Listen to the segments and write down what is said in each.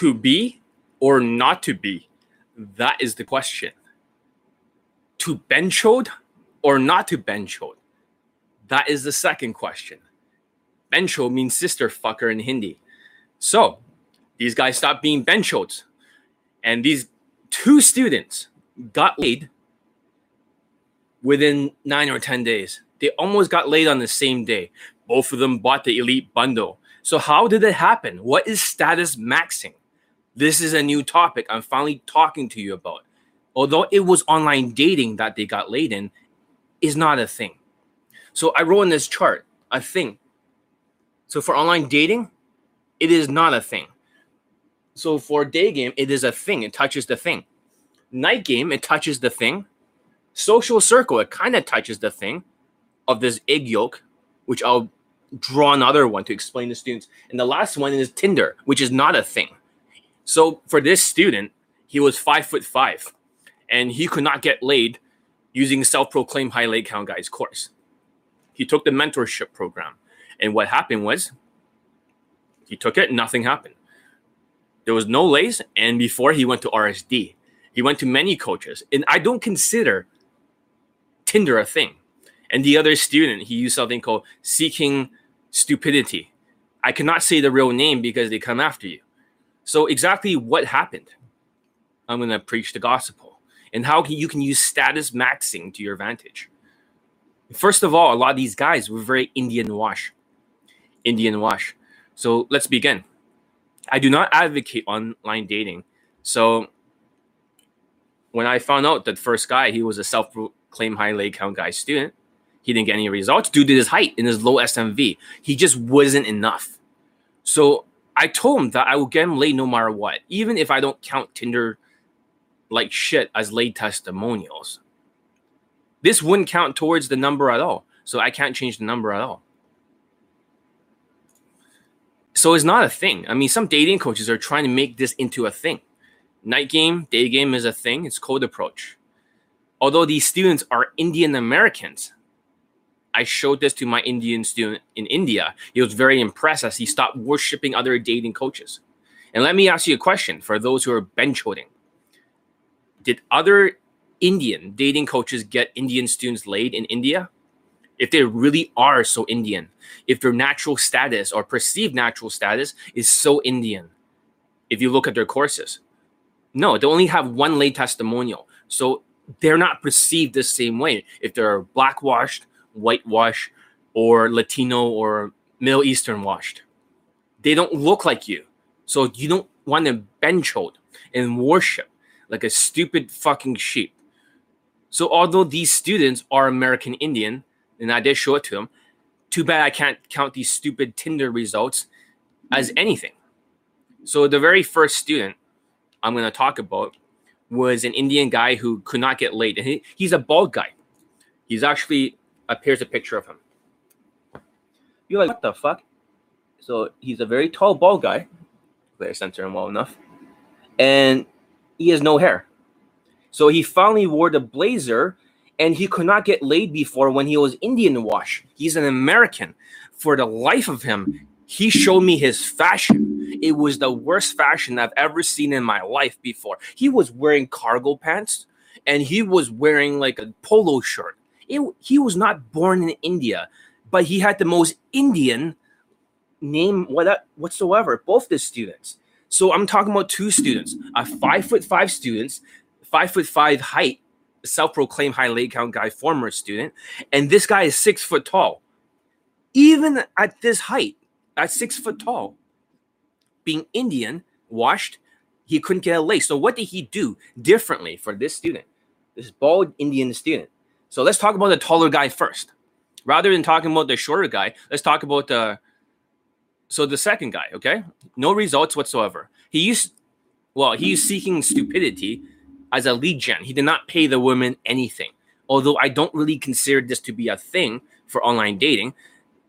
To be or not to be? That is the question. To benchode or not to benchode? That is the second question. Bencho means sister fucker in Hindi. So these guys stopped being benchodes. And these two students got laid within nine or 10 days. They almost got laid on the same day. Both of them bought the elite bundle. So, how did it happen? What is status maxing? This is a new topic I'm finally talking to you about. Although it was online dating that they got laid in, is not a thing. So, I wrote in this chart a thing. So, for online dating, it is not a thing. So, for day game, it is a thing. It touches the thing. Night game, it touches the thing. Social circle, it kind of touches the thing of this egg yolk, which I'll draw another one to explain to students. And the last one is Tinder, which is not a thing. So for this student, he was five foot five, and he could not get laid using self-proclaimed high leg count guys course. He took the mentorship program, and what happened was he took it, nothing happened. There was no lays, and before he went to RSD, he went to many coaches, and I don't consider Tinder a thing. And the other student, he used something called seeking stupidity. I cannot say the real name because they come after you. So exactly what happened? I'm going to preach the gospel and how can you can use status maxing to your advantage. First of all, a lot of these guys were very Indian wash. Indian wash. So let's begin. I do not advocate online dating. So when I found out that first guy, he was a self-proclaimed high leg count guy student, he didn't get any results due to his height and his low SMV. He just wasn't enough. So I told him that I will get him laid no matter what, even if I don't count Tinder like shit as laid testimonials. This wouldn't count towards the number at all. So I can't change the number at all. So it's not a thing. I mean, some dating coaches are trying to make this into a thing. Night game, day game is a thing. It's code approach. Although these students are Indian Americans, I showed this to my Indian student in India. He was very impressed as he stopped worshiping other dating coaches. And let me ask you a question for those who are bench holding. Did other Indian dating coaches get Indian students laid in India? If they really are so Indian, if their natural status or perceived natural status is so Indian, if you look at their courses, no, they only have one lay testimonial. So they're not perceived the same way. If they're blackwashed, whitewash or Latino or Middle Eastern washed. They don't look like you. So you don't want to bench hold and worship like a stupid fucking sheep. So although these students are American Indian, and I did show it to them, too bad I can't count these stupid Tinder results as anything. So the very first student I'm going to talk about was an Indian guy who could not get laid. And he, he's a bald guy. He's actually appears a picture of him. You're like, what the fuck? So he's a very tall, bald guy. They censor him well enough, and he has no hair. So he finally wore the blazer, and he could not get laid before when he was Indian wash. He's an American. For the life of him, he showed me his fashion. It was the worst fashion I've ever seen in my life before. He was wearing cargo pants and he was wearing like a polo shirt it, he was not born in India, but he had the most Indian name whatsoever. Both the students. So I'm talking about two students, a five foot five students, five foot five height, self-proclaimed high leg count guy, former student, and this guy is six foot tall. Even at this height, at six foot tall, being Indian, washed, he couldn't get a lace. So what did he do differently for this student, this bald Indian student? So let's talk about the taller guy first. Rather than talking about the shorter guy, let's talk about the so the second guy, okay? No results whatsoever. He used well, he's seeking stupidity as a lead gen. He did not pay the woman anything. Although I don't really consider this to be a thing for online dating.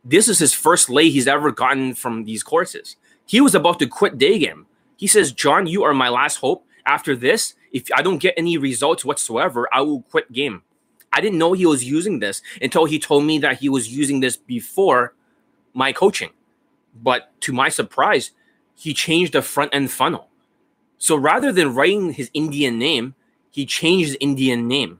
This is his first lay he's ever gotten from these courses. He was about to quit day game. He says, John, you are my last hope. After this, if I don't get any results whatsoever, I will quit game. I didn't know he was using this until he told me that he was using this before my coaching. But to my surprise, he changed the front end funnel. So rather than writing his Indian name, he changed his Indian name.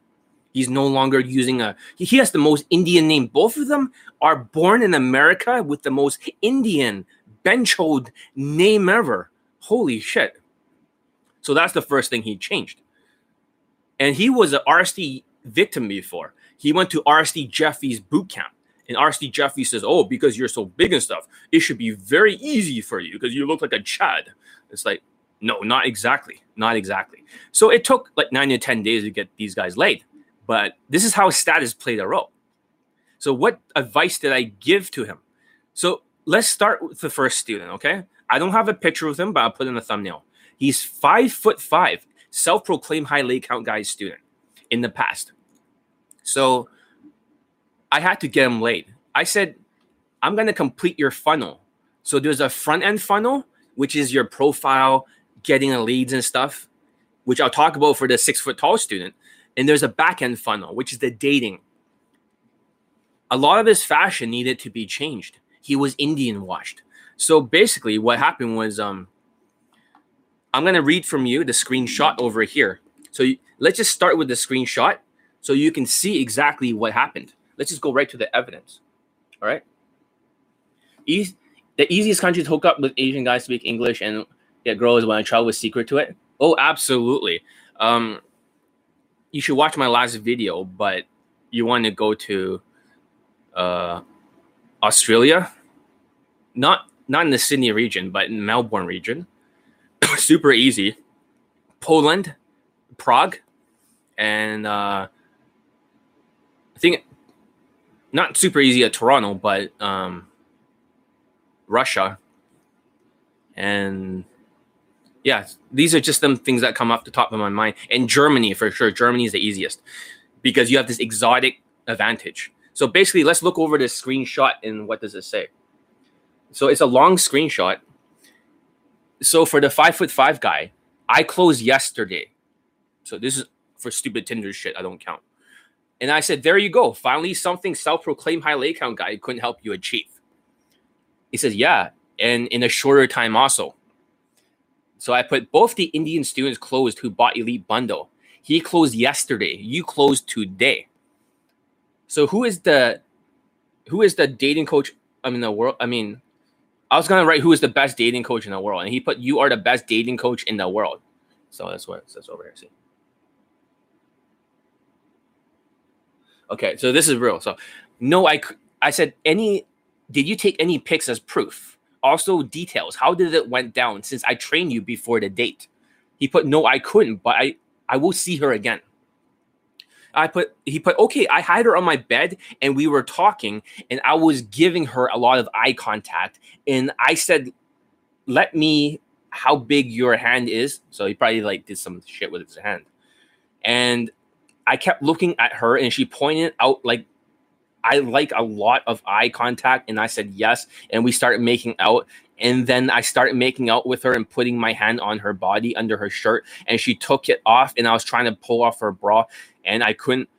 He's no longer using a. He has the most Indian name. Both of them are born in America with the most Indian benchhold name ever. Holy shit! So that's the first thing he changed. And he was an RSD victim before. He went to RSD Jeffy's boot camp. And RSD Jeffy says, Oh, because you're so big and stuff, it should be very easy for you because you look like a Chad. It's like, no, not exactly. Not exactly. So it took like nine to 10 days to get these guys laid. But this is how status played a role. So, what advice did I give to him? So, let's start with the first student, okay? I don't have a picture with him, but I'll put in the thumbnail. He's five foot five, self proclaimed high leg count guy student in the past. So, I had to get him laid. I said, I'm going to complete your funnel. So, there's a front end funnel, which is your profile, getting the leads and stuff, which I'll talk about for the six foot tall student. And there's a back end funnel, which is the dating. A lot of his fashion needed to be changed. He was Indian washed. So basically, what happened was um, I'm going to read from you the screenshot over here. So you, let's just start with the screenshot so you can see exactly what happened. Let's just go right to the evidence. All right. Easy, the easiest country to hook up with Asian guys speak English and get girls when I travel with secret to it. Oh, absolutely. Um, you should watch my last video, but you want to go to uh, Australia, not not in the Sydney region, but in Melbourne region. Super easy. Poland, Prague, and uh, I think not super easy at Toronto, but um, Russia, and yeah, these are just some things that come off the top of my mind. And Germany, for sure, Germany is the easiest because you have this exotic advantage. So basically, let's look over this screenshot and what does it say? So it's a long screenshot. So for the five foot five guy, I closed yesterday. So this is for stupid Tinder shit. I don't count. And I said, there you go. Finally, something self-proclaimed high lay count guy couldn't help you achieve. He says, yeah, and in a shorter time also. So I put both the Indian students closed who bought Elite Bundle. He closed yesterday. You closed today. So who is the who is the dating coach I mean the world I mean I was gonna write who is the best dating coach in the world, and he put you are the best dating coach in the world. So that's what it says over here. See. Okay, so this is real. So no, I I said any did you take any pics as proof? Also, details. How did it went down since I trained you before the date? He put, no, I couldn't, but I, I will see her again. I put, he put, okay, I had her on my bed and we were talking and I was giving her a lot of eye contact. And I said, let me, how big your hand is. So he probably like did some shit with his hand. And I kept looking at her and she pointed out like I like a lot of eye contact. And I said yes. And we started making out. And then I started making out with her and putting my hand on her body under her shirt. And she took it off. And I was trying to pull off her bra and I couldn't.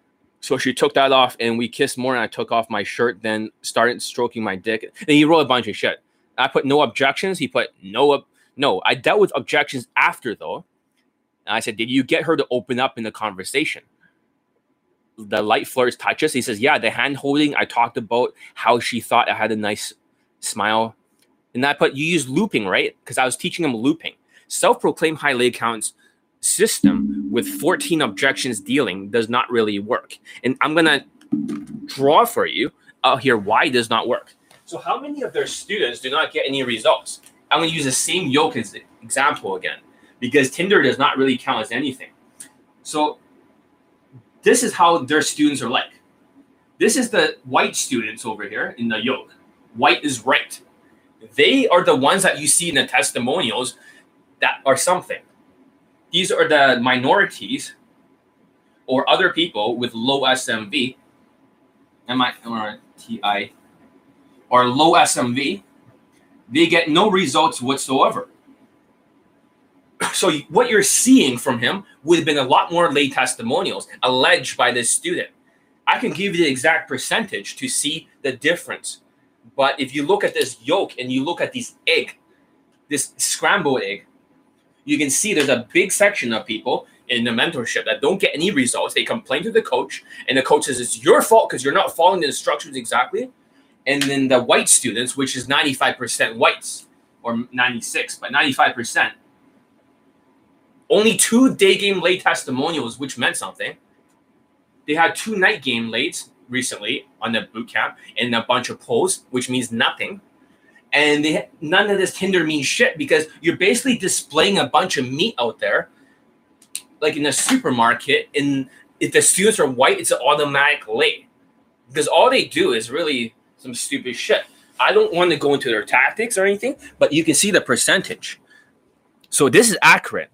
So she took that off and we kissed more. And I took off my shirt, then started stroking my dick. And he wrote a bunch of shit. I put no objections. He put no, no. I dealt with objections after though. And I said, Did you get her to open up in the conversation? The light flirts touches. He says, Yeah, the hand holding, I talked about how she thought I had a nice smile. And I put, You use looping, right? Because I was teaching him looping. Self proclaimed high leg counts system with 14 objections dealing does not really work. And I'm to draw for you out here why it does not work. So, how many of their students do not get any results? I'm to use the same yoke as the example again because Tinder does not really count as anything. So, this is how their students are like. This is the white students over here in the yoke. White is right. They are the ones that you see in the testimonials that are something. These are the minorities or other people with low SMV, M-I-T-I, or low SMV. They get no results whatsoever so what you're seeing from him would have been a lot more lay testimonials alleged by this student. I can give you the exact percentage to see the difference. But if you look at this yolk and you look at this egg, this scrambled egg, you can see there's a big section of people in the mentorship that don't get any results. They complain to the coach, and the coach says it's your fault because you're not following the instructions exactly. And then the white students, which is 95% whites or 96, but 95%, only two day game late testimonials, which meant something. They had two night game late recently on the boot camp and a bunch of polls, which means nothing. And they none of this Tinder means shit because you're basically displaying a bunch of meat out there, like in a supermarket. And if the students are white, it's an automatic late because all they do is really some stupid shit. I don't want to go into their tactics or anything, but you can see the percentage. So this is accurate.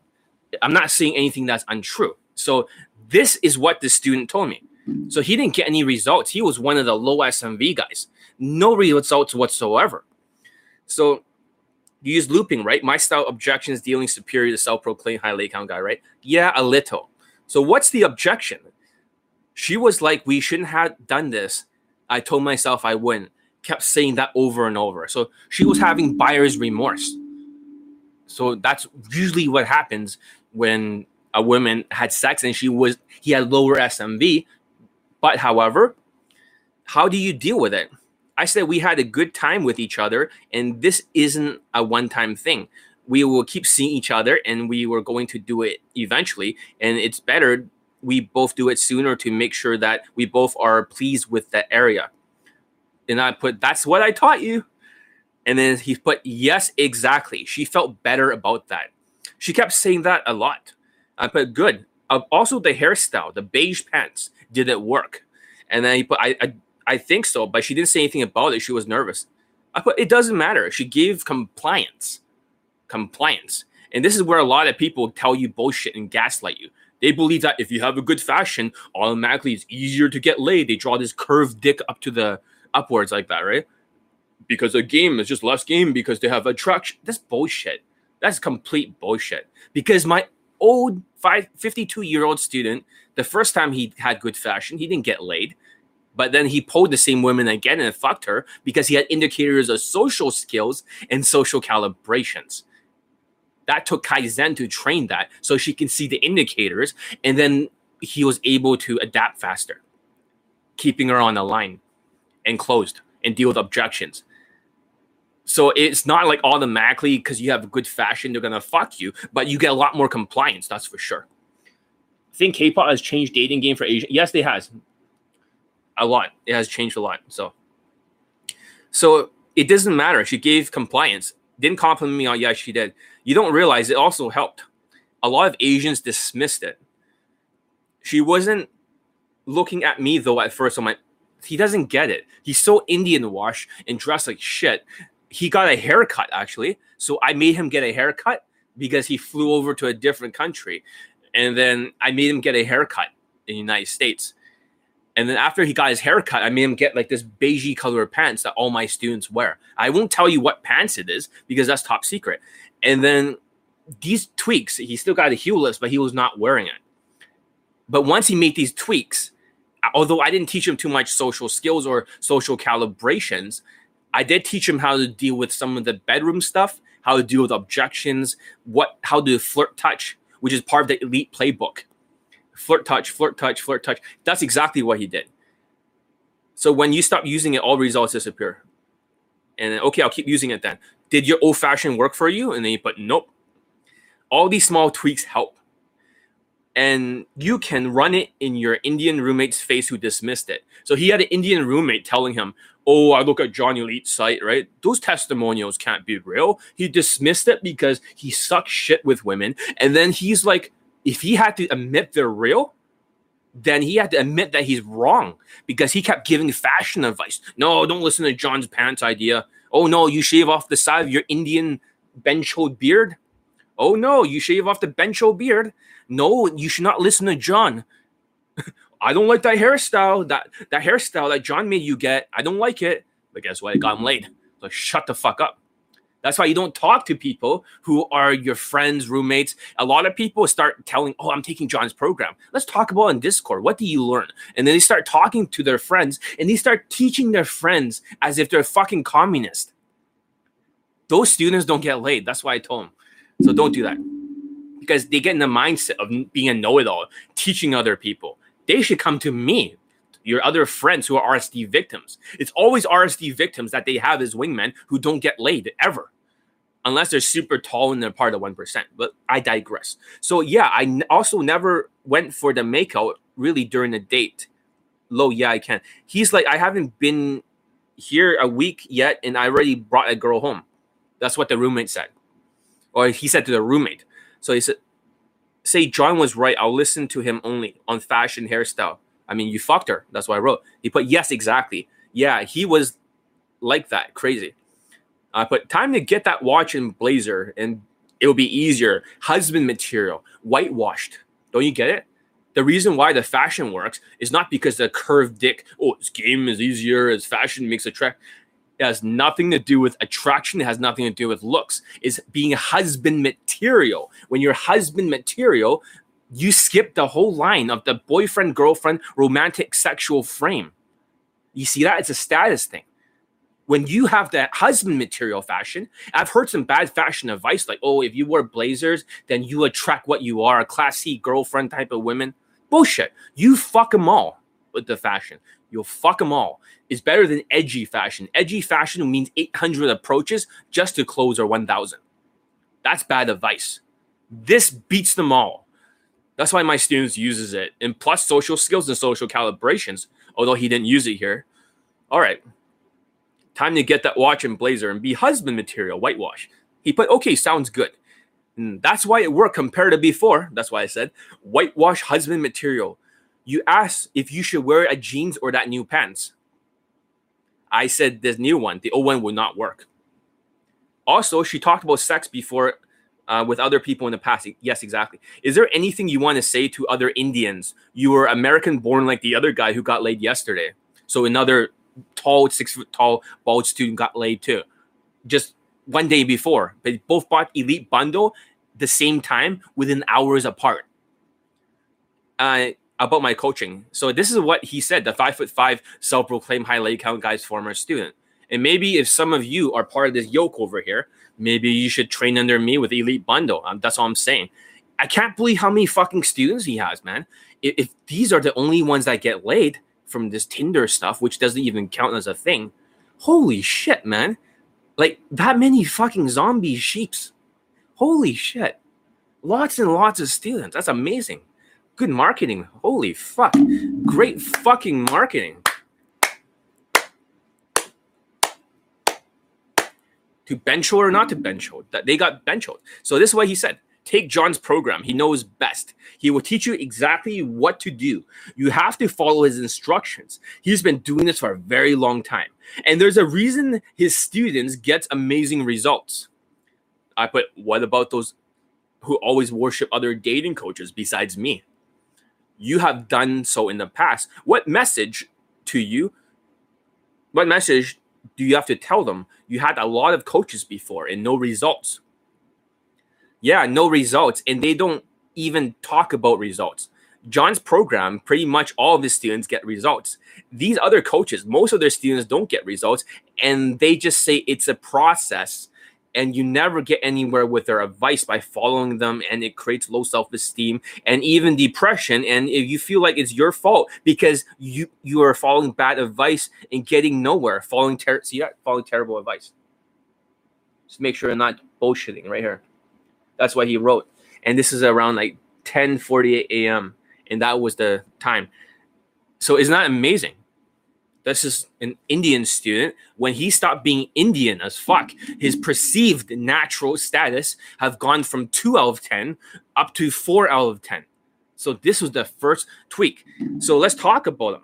I'm not saying anything that's untrue. So this is what the student told me. So he didn't get any results. He was one of the low SMV guys. No results whatsoever. So you use looping, right? My style objections dealing superior to self-proclaimed high late count guy, right? Yeah, a little. So what's the objection? She was like, we shouldn't have done this. I told myself I wouldn't. Kept saying that over and over. So she was having buyer's remorse. So that's usually what happens when a woman had sex and she was he had lower SMV. But however, how do you deal with it? I said we had a good time with each other, and this isn't a one-time thing. We will keep seeing each other, and we were going to do it eventually. And it's better we both do it sooner to make sure that we both are pleased with that area. And I put, that's what I taught you. And then he put, yes, exactly. She felt better about that. She kept saying that a lot. I put, good. Uh, also, the hairstyle, the beige pants, did it work? And then he put, I, I, I think so, but she didn't say anything about it. She was nervous. I put, it doesn't matter. She gave compliance. Compliance. And this is where a lot of people tell you bullshit and gaslight you. They believe that if you have a good fashion, automatically it's easier to get laid. They draw this curved dick up to the upwards like that, right? Because a game is just less game because they have attraction. That's bullshit. That's complete bullshit. Because my old five, 52 year old student, the first time he had good fashion, he didn't get laid. But then he pulled the same woman again and fucked her because he had indicators of social skills and social calibrations that took Kaizen to train that so she can see the indicators. And then he was able to adapt faster, keeping her on the line and closed and deal with objections. So it's not like automatically because you have good fashion, they're gonna fuck you, but you get a lot more compliance, that's for sure. I think K-pop has changed dating game for Asia. Yes, it has. A lot. It has changed a lot. So so it doesn't matter. She gave compliance. Didn't compliment me oh, on yes, she did you don't realize it also helped. A lot of Asians dismissed it. She wasn't looking at me though at first. I'm like, he doesn't get it. He's so Indian wash and dressed like shit. He got a haircut actually. So I made him get a haircut because he flew over to a different country. And then I made him get a haircut in the United States. And then after he got his haircut, I made him get like this beigey color pants that all my students wear. I won't tell you what pants it is because that's top secret. And then these tweaks, he still got a heel lift, but he was not wearing it. But once he made these tweaks, although I didn't teach him too much social skills or social calibrations, I did teach him how to deal with some of the bedroom stuff, how to deal with objections, what how to flirt touch, which is part of the elite playbook. Flirt touch, flirt touch, flirt touch. That's exactly what he did. So when you stop using it, all results disappear. And okay, I'll keep using it then did your old fashioned work for you? And then you put nope. All these small tweaks help. And you can run it in your Indian roommate's face who dismissed it. So he had an Indian roommate telling him, Oh, I look at John Elite's site, right? Those testimonials can't be real. He dismissed it because he sucks shit with women. And then he's like, if he had to admit they're real, then he had to admit that he's wrong because he kept giving fashion advice. No, don't listen to John's pants idea. Oh no, you shave off the side of your Indian bencho beard. Oh no, you shave off the bencho beard. No, you should not listen to John. I don't like that hairstyle. That that hairstyle that John made you get. I don't like it. But guess what? It got him laid. So shut the fuck up. That's why you don't talk to people who are your friends, roommates. A lot of people start telling, "Oh, I'm taking John's program. Let's talk about on Discord. What do you learn?" And then they start talking to their friends, and they start teaching their friends as if they're fucking communist. Those students don't get laid. That's why I told them. So don't do that. because they get in the mindset of being a know-it-all, teaching other people. They should come to me, your other friends who are RSD victims. It's always RSD victims that they have as wingmen who don't get laid ever, unless they're super tall and they're part of one percent. But I digress. So yeah, I also never went for the makeout really during the date. Low, yeah, I can. He's like, I haven't been here a week yet, and I already brought a girl home. That's what the roommate said, or he said to the roommate. So he said, "Say John was right. I'll listen to him only on fashion hairstyle." I mean, you fucked her. That's what I wrote. He put yes, exactly. Yeah, he was like that, crazy. Uh, I put time to get that watch and blazer, and it'll be easier. Husband material, whitewashed. Don't you get it? The reason why the fashion works is not because the curved dick, oh, this game is easier, as fashion makes attract. It has nothing to do with attraction. It has nothing to do with looks. It's being husband material. When you're husband material, you skip the whole line of the boyfriend, girlfriend, romantic, sexual frame. You see that? It's a status thing. When you have that husband material fashion, I've heard some bad fashion advice like, oh, if you wear blazers, then you attract what you are, a classy girlfriend type of women. Bullshit. You fuck them all with the fashion. You'll fuck them all. It's better than edgy fashion. Edgy fashion means 800 approaches just to close or 1,000. That's bad advice. This beats them all. That's why my students uses it. And plus social skills and social calibrations, although he didn't use it here. All right. Time to get that watch and blazer and be husband material, whitewash. He put, okay, sounds good. And that's why it worked compared to before. That's why I said whitewash husband material. You asked if you should wear a jeans or that new pants. I said this new one, the old one would not work. Also, she talked about sex before uh, with other people in the past. Yes, exactly. Is there anything you want to say to other Indians? You were American born like the other guy who got laid yesterday. So another tall, six foot tall, bald student got laid too. Just one day before. They both bought Elite Bundle the same time within hours apart. Uh, about my coaching. So this is what he said, the five foot five self-proclaimed high leg count guy's former student. And maybe if some of you are part of this yoke over here, maybe you should train under me with Elite Bundle. Um, that's all I'm saying. I can't believe how many fucking students he has, man. If, if these are the only ones that get laid from this Tinder stuff, which doesn't even count as a thing, holy shit, man. Like that many fucking zombie sheeps. Holy shit. Lots and lots of students. That's amazing. Good marketing. Holy fuck. Great fucking marketing. To bench or not to bench hold. that they got bench hold. So this is what he said. Take John's program. He knows best. He will teach you exactly what to do. You have to follow his instructions. He's been doing this for a very long time. And there's a reason his students get amazing results. I put, what about those who always worship other dating coaches besides me? You have done so in the past. What message to you? What message do you have to tell them? You had a lot of coaches before and no results yeah, no results, and they don't even talk about results. John's program, pretty much all of his students get results. These other coaches, most of their students don't get results, and they just say it's a process, and you never get anywhere with their advice by following them, and it creates low self-esteem and even depression. And if you feel like it's your fault because you you are following bad advice and getting nowhere, following ter- see that following terrible advice. Just make sure you're not bullshitting right here. That's what he wrote. And this is around like 10 48 a.m. And that was the time. So isn't that amazing? This is an Indian student. When he stopped being Indian as fuck, his perceived natural status have gone from two out of 10 up to four out of 10. So this was the first tweak. So let's talk about them.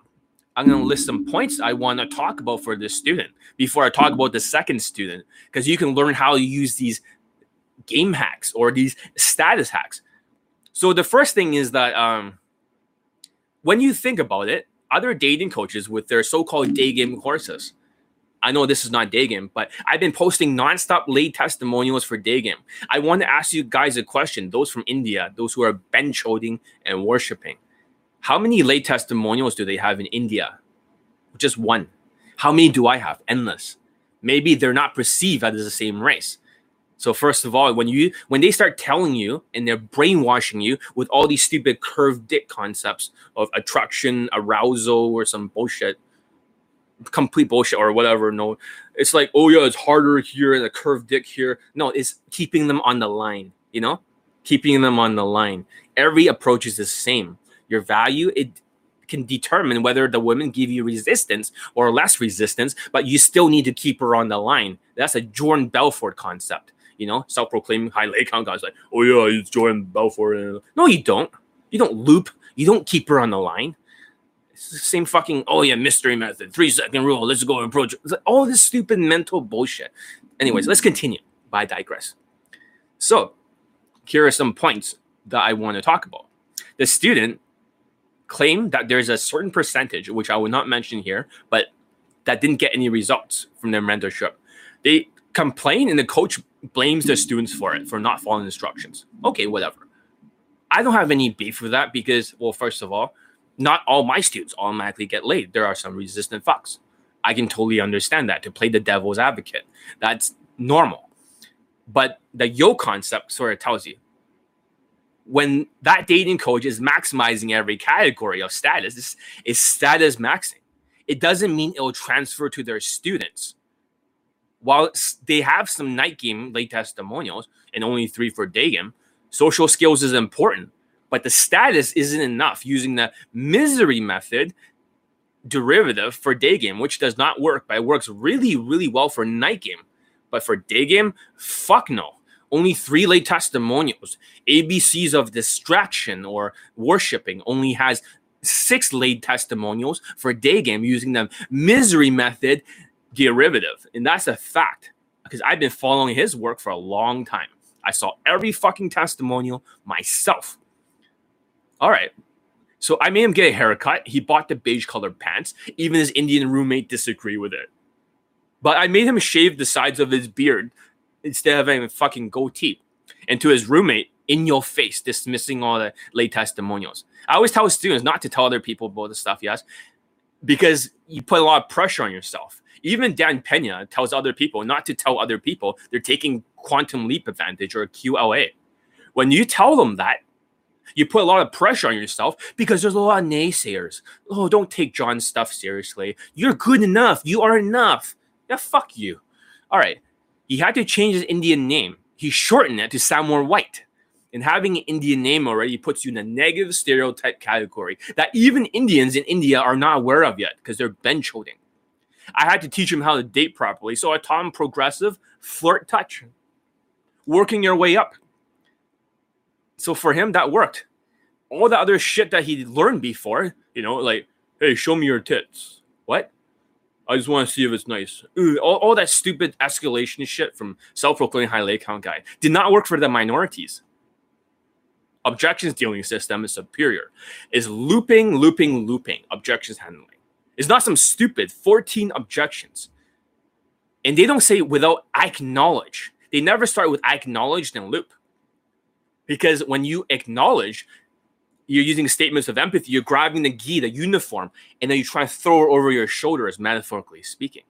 I'm going to list some points I want to talk about for this student before I talk about the second student, because you can learn how to use these game hacks or these status hacks. So the first thing is that um, when you think about it, other dating coaches with their so-called day game courses. I know this is not day game, but I've been posting nonstop late testimonials for day game. I want to ask you guys a question, those from India, those who are bench holding and worshiping. How many late testimonials do they have in India? Just one. How many do I have? Endless. Maybe they're not perceived as the same race So first of all, when you when they start telling you and they're brainwashing you with all these stupid curved dick concepts of attraction, arousal, or some bullshit, complete bullshit or whatever. No, it's like, oh yeah, it's harder here and a curved dick here. No, it's keeping them on the line, you know? Keeping them on the line. Every approach is the same. Your value, it can determine whether the women give you resistance or less resistance, but you still need to keep her on the line. That's a Jordan Belfort concept you know, self-proclaimed high leg count guys like, oh yeah, it's Jordan Belfort. No, you don't. You don't loop. You don't keep her on the line. It's the same fucking oh yeah mystery method, three second rule. Let's go approach. It's like all this stupid mental bullshit. Anyways, let's continue. But I digress. So here are some points that I want to talk about. The student claimed that there's a certain percentage, which I will not mention here, but that didn't get any results from their mentorship. They complain and the coach blames the students for it for not following instructions. Okay, whatever. I don't have any beef with that because, well, first of all, not all my students automatically get laid. There are some resistant fucks. I can totally understand that to play the devil's advocate. That's normal. But the yo concept sort of tells you when that dating coach is maximizing every category of status, is, status maxing. It doesn't mean it will transfer to their students while they have some night game late testimonials and only three for day game, social skills is important, but the status isn't enough using the misery method derivative for day game, which does not work, but it works really, really well for night game. But for day game, fuck no. Only three late testimonials. ABCs of distraction or worshiping only has six late testimonials for day game using the misery method derivative. And that's a fact because I've been following his work for a long time. I saw every fucking testimonial myself. All right. So I made him get a haircut. He bought the beige colored pants. Even his Indian roommate disagreed with it. But I made him shave the sides of his beard instead of having a fucking goatee. And to his roommate, in your face, dismissing all the late testimonials. I always tell students not to tell other people about the stuff, yes, because you put a lot of pressure on yourself. Even Dan Pena tells other people not to tell other people they're taking quantum leap advantage or QLA. When you tell them that, you put a lot of pressure on yourself because there's a lot of naysayers. Oh, don't take John's stuff seriously. You're good enough. You are enough. Yeah, fuck you. All right. He had to change his Indian name. He shortened it to sound more white. And having an Indian name already puts you in a negative stereotype category that even Indians in India are not aware of yet because they're bench holding. I had to teach him how to date properly. So I taught him progressive flirt touch, working your way up. So for him, that worked. All the other shit that he learned before, you know, like, hey, show me your tits. What? I just want to see if it's nice. All, all that stupid escalation shit from self-proclaimed high lay count guy did not work for the minorities. Objections dealing system is superior. Is looping, looping, looping. Objections handling. It's not some stupid 14 objections. And they don't say without acknowledge. They never start with acknowledge then loop. Because when you acknowledge, you're using statements of empathy, you're grabbing the gi, the uniform, and then you try to throw it over your shoulders, metaphorically speaking.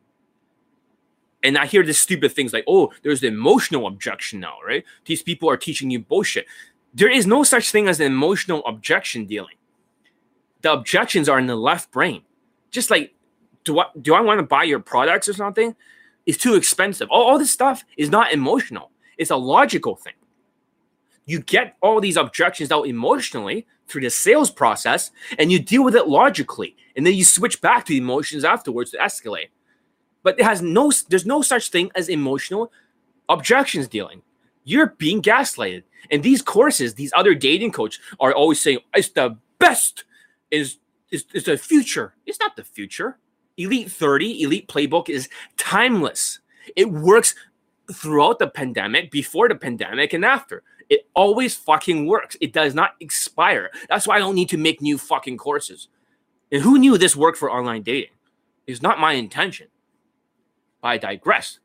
And I hear this stupid things like, oh, there's the emotional objection now, right? These people are teaching you bullshit. There is no such thing as an emotional objection dealing. The objections are in the left brain just like do I do I want to buy your products or something? It's too expensive. All, all this stuff is not emotional. It's a logical thing. You get all these objections out emotionally through the sales process and you deal with it logically. And then you switch back to emotions afterwards to escalate. But it has no there's no such thing as emotional objections dealing. You're being gaslighted. And these courses, these other dating coaches are always saying it's the best is is, is the future. It's not the future. Elite 30, Elite Playbook is timeless. It works throughout the pandemic, before the pandemic, and after. It always fucking works. It does not expire. That's why I don't need to make new fucking courses. And who knew this worked for online dating? It's not my intention. But I digress.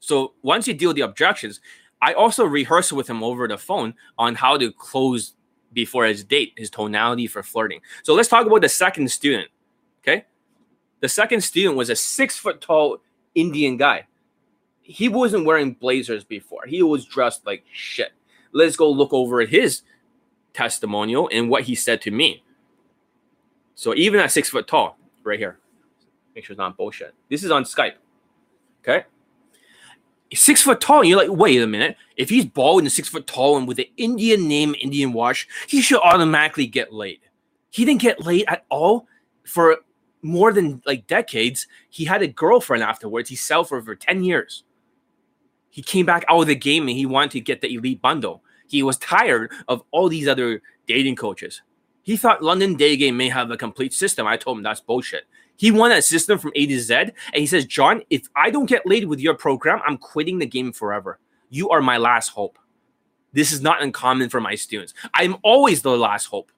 So once you deal with the objections, I also rehearse with him over the phone on how to close before his date, his tonality for flirting. So let's talk about the second student. Okay. The second student was a six foot tall Indian guy. he wasn't wearing blazers before. He was dressed like shit. Let's go look over his testimonial and what he said to me. So even at six foot tall, right here, make sure it's not bullshit. This is on Skype. Okay. Six foot tall, and you're like, wait a minute. If he's bald and six foot tall and with an Indian name, Indian wash, he should automatically get laid. He didn't get laid at all for more than like decades. He had a girlfriend afterwards. He settled for for 10 years. He came back out of the game and he wanted to get the elite bundle. He was tired of all these other dating coaches. He thought London Day Game may have a complete system. I told him that's bullshit. He won a system from A to Z. And he says, John, if I don't get laid with your program, I'm quitting the game forever. You are my last hope. This is not uncommon for my students. I'm always the last hope.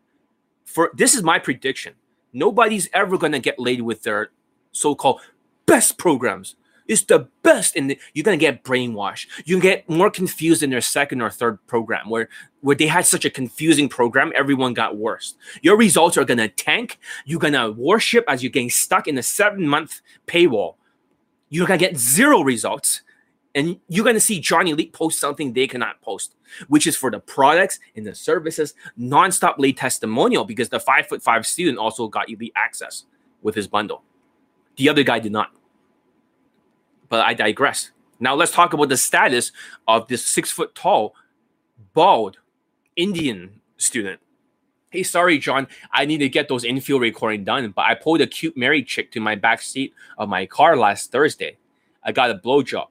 For this is my prediction. Nobody's ever going to get laid with their so-called best programs. It's the best, and you're gonna get brainwashed. You get more confused in their second or third program, where where they had such a confusing program, everyone got worse. Your results are gonna tank. You're gonna worship as you're getting stuck in a seven month paywall. You're gonna get zero results, and you're gonna see Johnny Elite post something they cannot post, which is for the products and the services, nonstop late testimonial because the five foot five student also got elite access with his bundle. The other guy did not but I digress. Now let's talk about the status of this six foot tall, bald Indian student. Hey, sorry, John. I need to get those infield recording done, but I pulled a cute married chick to my back seat of my car last Thursday. I got a blowjob.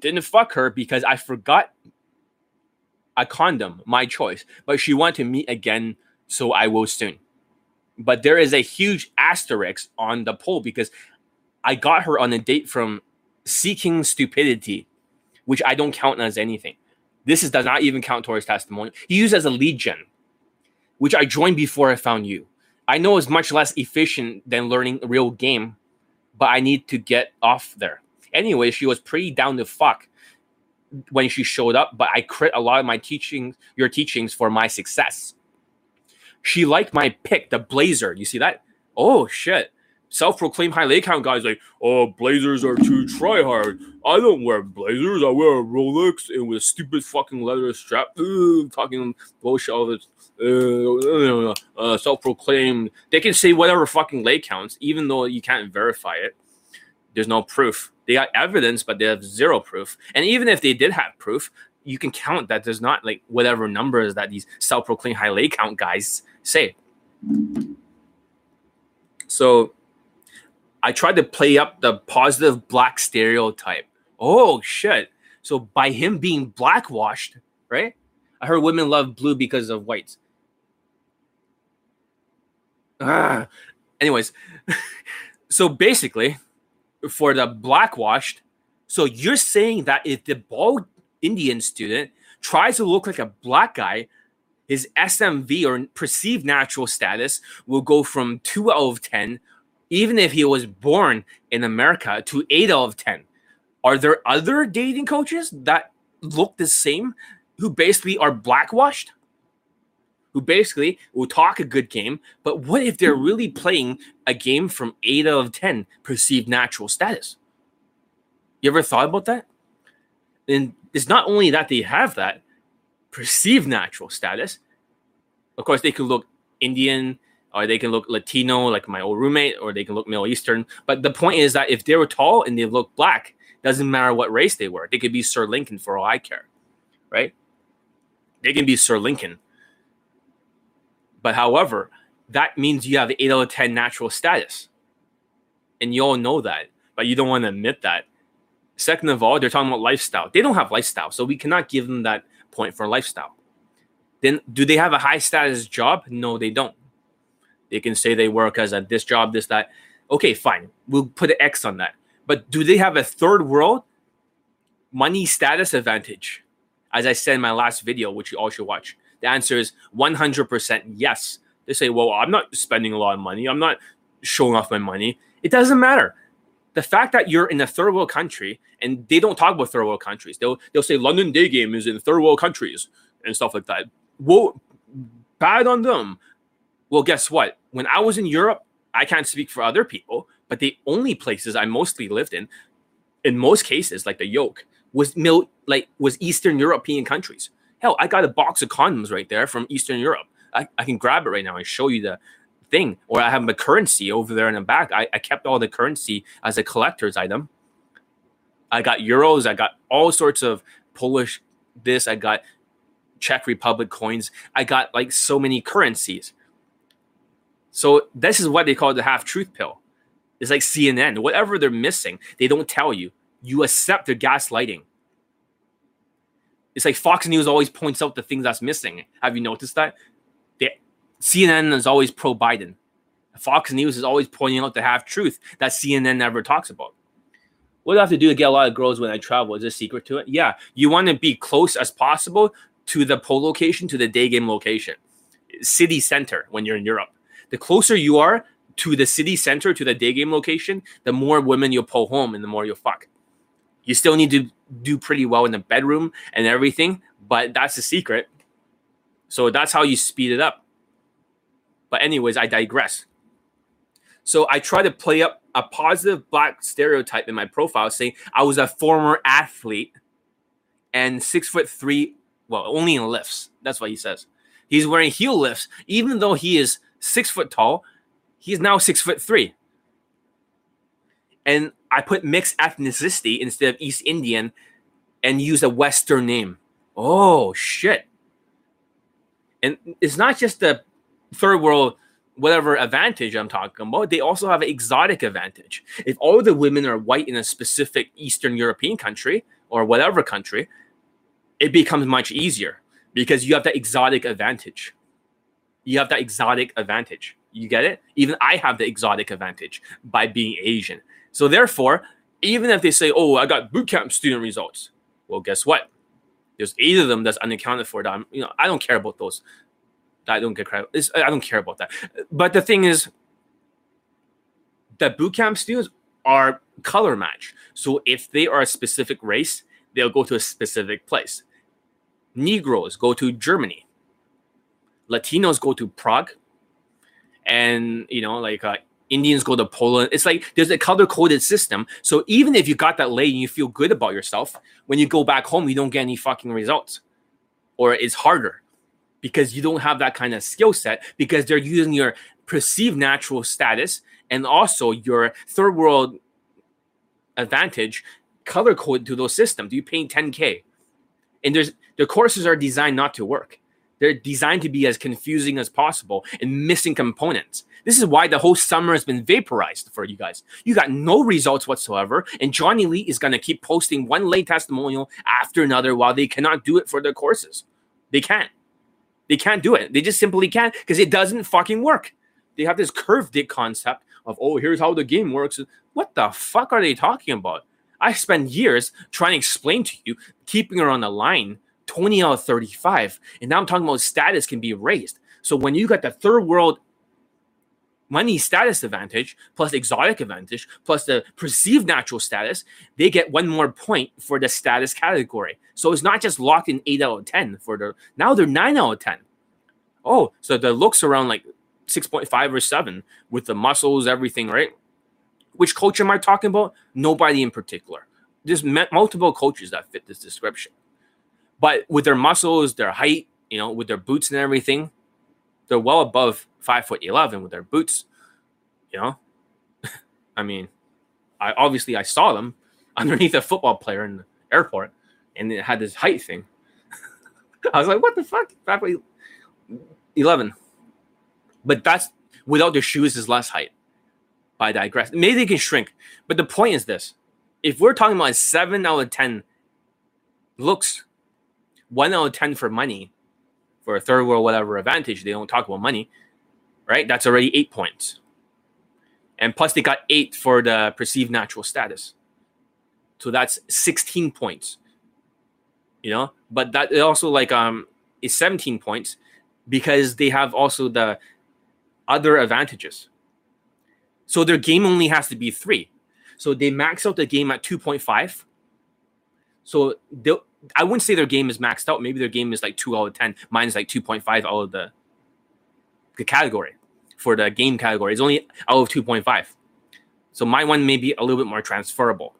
Didn't fuck her because I forgot a condom, my choice. But she wanted to meet again, so I will soon. But there is a huge asterisk on the poll because I got her on a date from seeking stupidity, which I don't count as anything. This is, does not even count towards testimony. He used as a gen, which I joined before I found you. I know it's much less efficient than learning a real game, but I need to get off there. Anyway, she was pretty down to fuck when she showed up, but I crit a lot of my teachings, your teachings for my success. She liked my pick, the blazer. You see that? Oh shit self-proclaimed high leg count guys like, oh, blazers are too try hard. I don't wear blazers. I wear a Rolex and with a stupid fucking leather strap. Ugh, talking bullshit. All this uh, uh, self-proclaimed. They can say whatever fucking leg counts, even though you can't verify it. There's no proof. They got evidence, but they have zero proof. And even if they did have proof, you can count that there's not like whatever numbers that these self-proclaimed high lay count guys say. So I tried to play up the positive black stereotype. Oh shit. So by him being blackwashed, right? I heard women love blue because of whites. Ah. Anyways, so basically, for the blackwashed, so you're saying that if the bald Indian student tries to look like a black guy, his SMV or perceived natural status will go from two out of 10 even if he was born in America, to eight out of 10. Are there other dating coaches that look the same who basically are blackwashed? Who basically will talk a good game, but what if they're really playing a game from eight out of 10 perceived natural status? You ever thought about that? And it's not only that they have that perceived natural status, of course, they could look Indian, or they can look Latino, like my old roommate, or they can look Middle Eastern. But the point is that if they were tall and they look black, doesn't matter what race they were. They could be Sri Lankan for all I care, right? They can be Sri Lankan. But however, that means you have eight out of ten natural status, and you all know that, but you don't want to admit that. Second of all, they're talking about lifestyle. They don't have lifestyle, so we cannot give them that point for lifestyle. Then, do they have a high status job? No, they don't. They can say they work as a this job, this, that. Okay, fine. We'll put an X on that. But do they have a third world money status advantage? As I said in my last video, which you all should watch, the answer is 100% yes. They say, well, I'm not spending a lot of money. I'm not showing off my money. It doesn't matter. The fact that you're in a third world country and they don't talk about third world countries, they'll, they'll say London Day Game is in third world countries and stuff like that. Well, bad on them. Well, guess what? When I was in Europe, I can't speak for other people, but the only places I mostly lived in, in most cases, like the yoke, was mil- like was Eastern European countries. Hell, I got a box of condoms right there from Eastern Europe. I, I can grab it right now and show you the thing. Or I have my currency over there in the back. I, I kept all the currency as a collector's item. I got euros. I got all sorts of Polish this. I got Czech Republic coins. I got like so many currencies. So this is what they call the half truth pill. It's like CNN. Whatever they're missing, they don't tell you. You accept their gaslighting. It's like Fox News always points out the things that's missing. Have you noticed that? The, CNN is always pro Biden. Fox News is always pointing out the half truth that CNN never talks about. What do I have to do to get a lot of girls when I travel? Is there a secret to it? Yeah, you want to be close as possible to the pole location, to the day game location, city center when you're in Europe. The closer you are to the city center, to the day game location, the more women you'll pull home and the more you'll fuck. You still need to do pretty well in the bedroom and everything, but that's the secret. So that's how you speed it up. But, anyways, I digress. So I try to play up a positive black stereotype in my profile saying I was a former athlete and six foot three, well, only in lifts. That's what he says. He's wearing heel lifts, even though he is six foot tall. He's now six foot three. And I put mixed ethnicity instead of East Indian and use a Western name. Oh, shit. And it's not just the third world whatever advantage I'm talking about, they also have an exotic advantage. If all the women are white in a specific Eastern European country or whatever country, it becomes much easier because you have that exotic advantage. You have that exotic advantage. You get it? Even I have the exotic advantage by being Asian. So therefore, even if they say, "Oh, I got bootcamp student results," well, guess what? There's eight of them that's unaccounted for. That I'm, you know, I don't care about those. I don't get credit. It's, I don't care about that. But the thing is, the bootcamp students are color match. So if they are a specific race, they'll go to a specific place. Negroes go to Germany. Latinos go to Prague. And you know, like uh, Indians go to Poland. It's like there's a color coded system. So even if you got that late and you feel good about yourself, when you go back home, you don't get any fucking results, or it's harder because you don't have that kind of skill set because they're using your perceived natural status and also your third world advantage color code to those systems. You pay 10k, and there's the courses are designed not to work. They're designed to be as confusing as possible and missing components. This is why the whole summer has been vaporized for you guys. You got no results whatsoever, and Johnny Lee is gonna keep posting one lay testimonial after another while they cannot do it for their courses. They can't. They can't do it. They just simply can't because it doesn't fucking work. They have this curved dick concept of, oh, here's how the game works. What the fuck are they talking about? I spent years trying to explain to you, keeping her on the line 20 out of 35. And now I'm talking about status can be raised. So when you got the third world money status advantage plus exotic advantage plus the perceived natural status, they get one more point for the status category. So it's not just locked in 8 out of 10 for the now they're 9 out of 10. Oh, so the looks around like 6.5 or 7 with the muscles, everything, right? Which coach am I talking about? Nobody in particular. There's multiple coaches that fit this description. But with their muscles, their height, you know, with their boots and everything, they're well above five foot eleven with their boots. You know, I mean, I obviously I saw them underneath a football player in the airport, and it had this height thing. I was like, what the fuck? Five foot eleven. But that's without the shoes is less height. I digress. Maybe they can shrink, but the point is this: if we're talking about seven out of ten looks, one out of ten for money, for a third world whatever advantage, they don't talk about money right? That's already eight points. And plus, they got eight for the perceived natural status. So that's 16 points. You know, but that also like um is 17 points because they have also the other advantages. So their game only has to be three. So they max out the game at 2.5. So I wouldn't say their game is maxed out. Maybe their game is like two out of 10. Mine is like 2.5 out of the the category for the game category. It's only out of 2.5. So my one may be a little bit more transferable.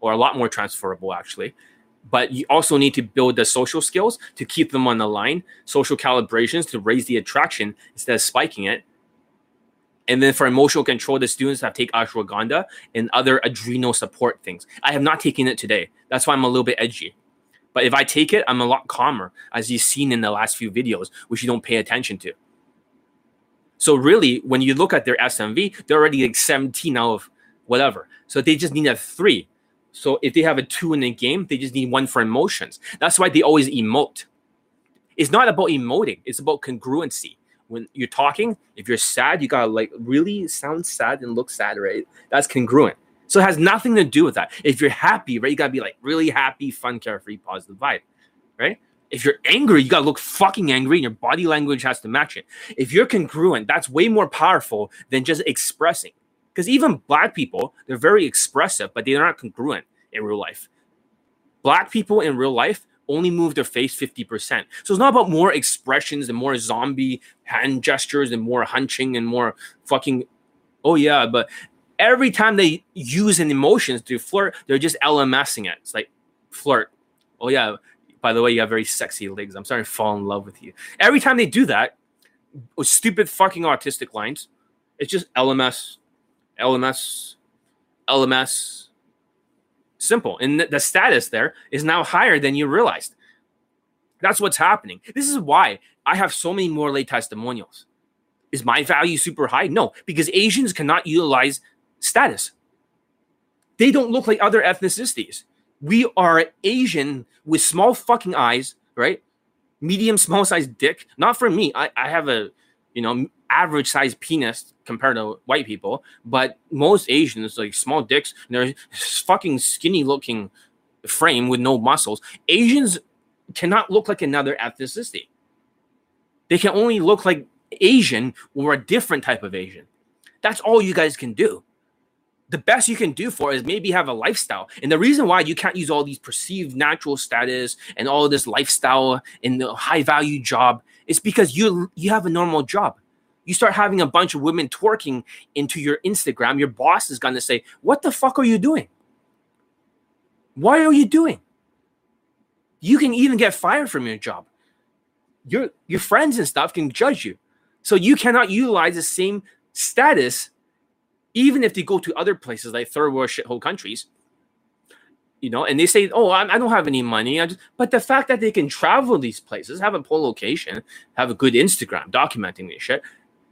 or a lot more transferable actually. But you also need to build the social skills to keep them on the line, social calibrations to raise the attraction instead of spiking it. And then for emotional control, the students have take ashwagandha and other adrenal support things. I have not taken it today. That's why I'm a little bit edgy. But if I take it, I'm a lot calmer, as you've seen in the last few videos, which you don't pay attention to. So really, when you look at their SMV, they're already like 17 out of whatever. So they just need a three. So if they have a two in the game, they just need one for emotions. That's why they always emote. It's not about emoting, it's about congruency. When you're talking, if you're sad, you gotta like really sound sad and look sad, right? That's congruent. So it has nothing to do with that. If you're happy, right, you gotta be like really happy, fun, carefree, positive vibe, right? If you're angry, you gotta look fucking angry, and your body language has to match it. If you're congruent, that's way more powerful than just expressing. Because even black people, they're very expressive, but they're not congruent in real life. Black people in real life only move their face 50%. So it's not about more expressions and more zombie hand gestures and more hunching and more fucking, oh yeah, but every time they use an emotions to flirt, they're just LMSing it. It's like flirt. Oh yeah, by the way, you have very sexy legs. I'm starting to fall in love with you. Every time they do that, stupid fucking autistic lines, it's just LMS, LMS, LMS. Simple. And the status there is now higher than you realized. That's what's happening. This is why I have so many more lay testimonials. Is my value super high? No, because Asians cannot utilize status. They don't look like other ethnicities. We are Asian with small fucking eyes, right? Medium, small size dick. Not for me. I, I have a, you know, average size penis compared to white people, but most Asians like small dicks. They're fucking skinny looking frame with no muscles. Asians cannot look like another ethnicity. They can only look like Asian or a different type of Asian. That's all you guys can do the best you can do for is maybe have a lifestyle. And the reason why you can't use all these perceived natural status and all this lifestyle in the high value job is because you you have a normal job. You start having a bunch of women twerking into your Instagram, your boss is gonna say, What the fuck are you doing? Why are you doing? You can even get fired from your job. Your your friends and stuff can judge you. So you cannot utilize the same status even if they go to other places like third world shithole countries, you know, and they say, "Oh, I, I don't have any money," but the fact that they can travel these places, have a poor location, have a good Instagram documenting this shit,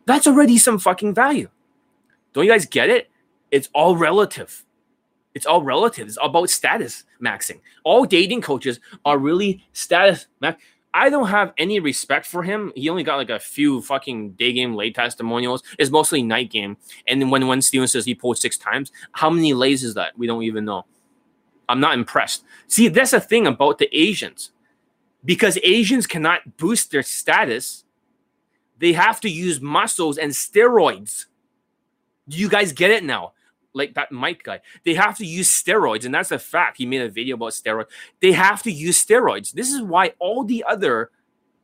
that's already some fucking value. Don't you guys get it? It's all relative. It's all relative. It's about status maxing. All dating coaches are really status max. I don't have any respect for him. He only got like a few fucking day game lay testimonials. It's mostly night game. And when when Steven says he pulled six times, how many lays is that? We don't even know. I'm not impressed. See, that's a thing about the Asians. Because Asians cannot boost their status, they have to use muscles and steroids. Do you guys get it now? Like that Mike guy. They have to use steroids, and that's a fact. He made a video about steroids. They have to use steroids. This is why all the other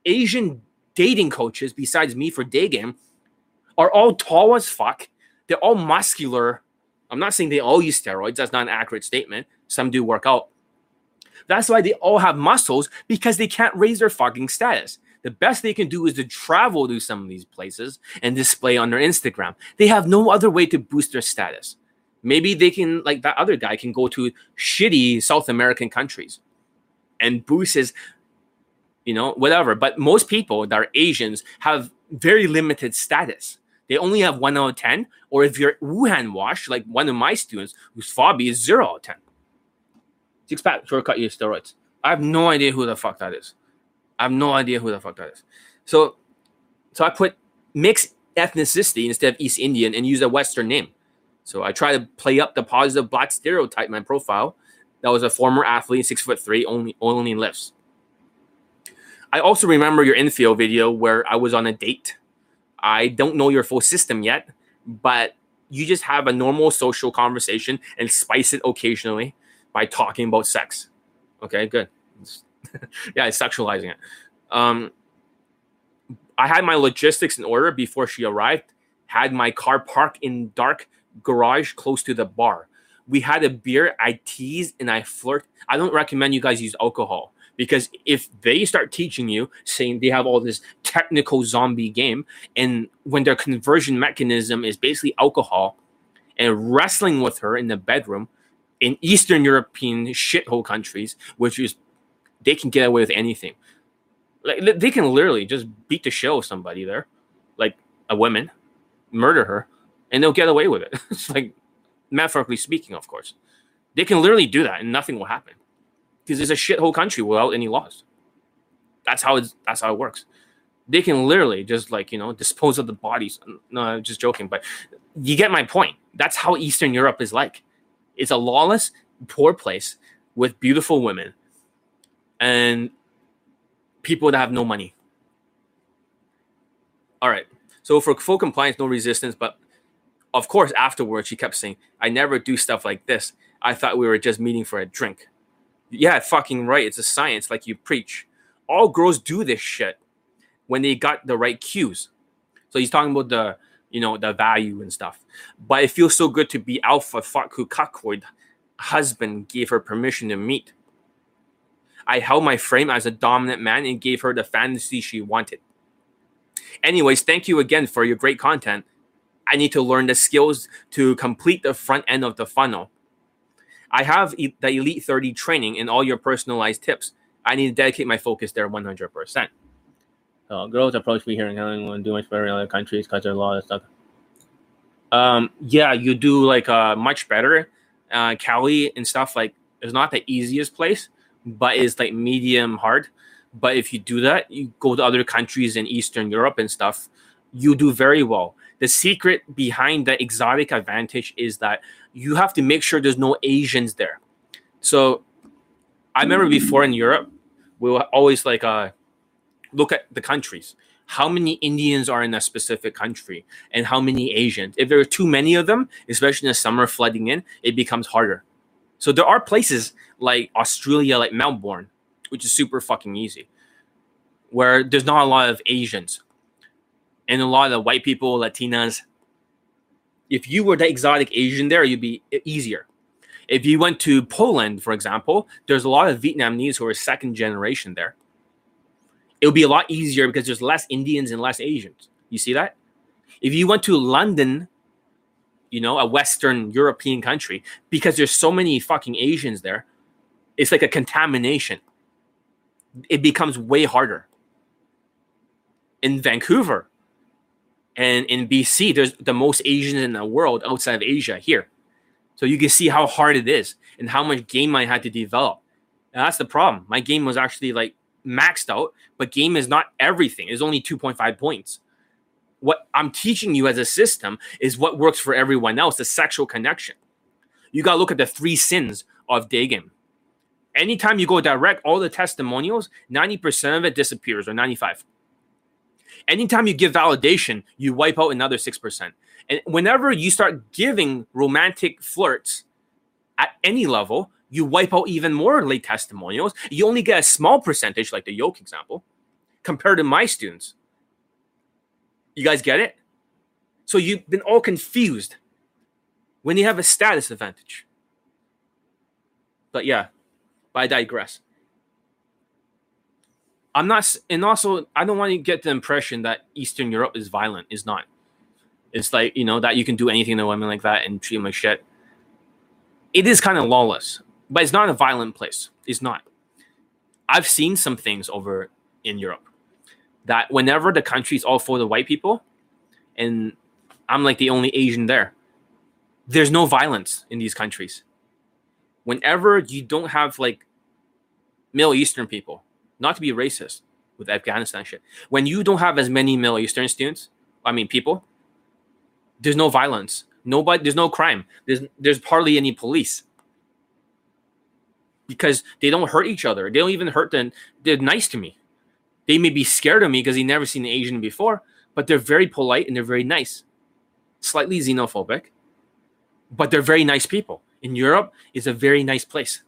Asian dating coaches, besides me for day game, are all tall as fuck. They're all muscular. I'm not saying they all use steroids. That's not an accurate statement. Some do work out. That's why they all have muscles because they can't raise their fucking status. The best they can do is to travel to some of these places and display on their Instagram. They have no other way to boost their status. Maybe they can, like that other guy, can go to shitty South American countries and boost his, you know, whatever. But most people that are Asians have very limited status. They only have one out of 10. Or if you're Wuhan wash, like one of my students, whose Fabi is zero out of 10. Six pack, shortcut use steroids. I have no idea who the fuck that is. I have no idea who the fuck that is. So, so I put mixed ethnicity instead of East Indian and use a Western name. So I try to play up the positive black stereotype in my profile. That was a former athlete, six foot three, only only in lifts. I also remember your infield video where I was on a date. I don't know your full system yet, but you just have a normal social conversation and spice it occasionally by talking about sex. Okay, good. yeah, it's sexualizing it. Um, I had my logistics in order before she arrived. Had my car parked in dark garage close to the bar. we had a beer. I teased and I flirt. I don't recommend you guys use alcohol because if they start teaching you saying they have all this technical zombie game and when their conversion mechanism is basically alcohol and wrestling with her in the bedroom in eastern european shithole countries which is they can get away with anything like they can literally just beat the shit of somebody there like a woman murder her and they'll get away with it it's like metaphorically speaking of course they can literally do that and nothing will happen because it's a shithole country without any laws. That's how it's that's how it works. They can literally just like you know dispose of the bodies. No, I'm just joking, but you get my point. That's how Eastern Europe is like. It's a lawless, poor place with beautiful women and people that have no money. All right. So for full compliance, no resistance, but of course afterwards she kept saying, "I never do stuff like this. I thought we were just meeting for a drink." yeah, fucking right. It's a science, like you preach. All girls do this shit when they got the right cues. So he's talking about the, you know, the value and stuff. But it feels so good to be alpha fuck who cuckold husband gave her permission to meet. I held my frame as a dominant man and gave her the fantasy she wanted. Anyways, thank you again for your great content. I need to learn the skills to complete the front end of the funnel I have the Elite 30 training and all your personalized tips. I need to dedicate my focus there 100%. So girls approach me here in want to do much better in other countries because there's a lot of stuff. Um, yeah, you do like uh, much better. Uh, Cali and stuff like it's not the easiest place, but it's like medium hard. But if you do that, you go to other countries in Eastern Europe and stuff, you do very well. The secret behind the exotic advantage is that you have to make sure there's no Asians there. So I remember before in Europe, we will always like uh, look at the countries. How many Indians are in a specific country and how many Asians? If there are too many of them, especially in the summer flooding in, it becomes harder. So there are places like Australia, like Melbourne, which is super fucking easy, where there's not a lot of Asians and a lot of the white people, Latinas, if you were the exotic Asian there, you'd be easier. If you went to Poland, for example, there's a lot of Vietnamese who are second generation there. It would be a lot easier because there's less Indians and less Asians. You see that? If you went to London, you know, a Western European country, because there's so many fucking Asians there, it's like a contamination. It becomes way harder. In Vancouver, and in BC, there's the most Asians in the world outside of Asia here. So you can see how hard it is and how much game I had to develop. And that's the problem. My game was actually like maxed out, but game is not everything. It's only 2.5 points. What I'm teaching you as a system is what works for everyone else, the sexual connection. You got to look at the three sins of day game. Anytime you go direct, all the testimonials, 90% of it disappears or 95 anytime you give validation, you wipe out another 6%. And whenever you start giving romantic flirts at any level, you wipe out even more lay testimonials. You only get a small percentage, like the yoke example, compared to my students. You guys get it? So you've been all confused when you have a status advantage. But yeah, but I digress. I'm not, and also I don't want to get the impression that Eastern Europe is violent. Is not. It's like you know that you can do anything to women like that and treat them like shit. It is kind of lawless, but it's not a violent place. It's not. I've seen some things over in Europe that whenever the country is all for the white people, and I'm like the only Asian there, there's no violence in these countries. Whenever you don't have like Middle Eastern people not to be racist with Afghanistan shit. When you don't have as many Middle Eastern students, I mean people, there's no violence. Nobody there's no crime. There's there's hardly any police. Because they don't hurt each other. They don't even hurt them. They're nice to me. They may be scared of me because they never seen an Asian before, but they're very polite and they're very nice. Slightly xenophobic, but they're very nice people. In Europe, it's a very nice place.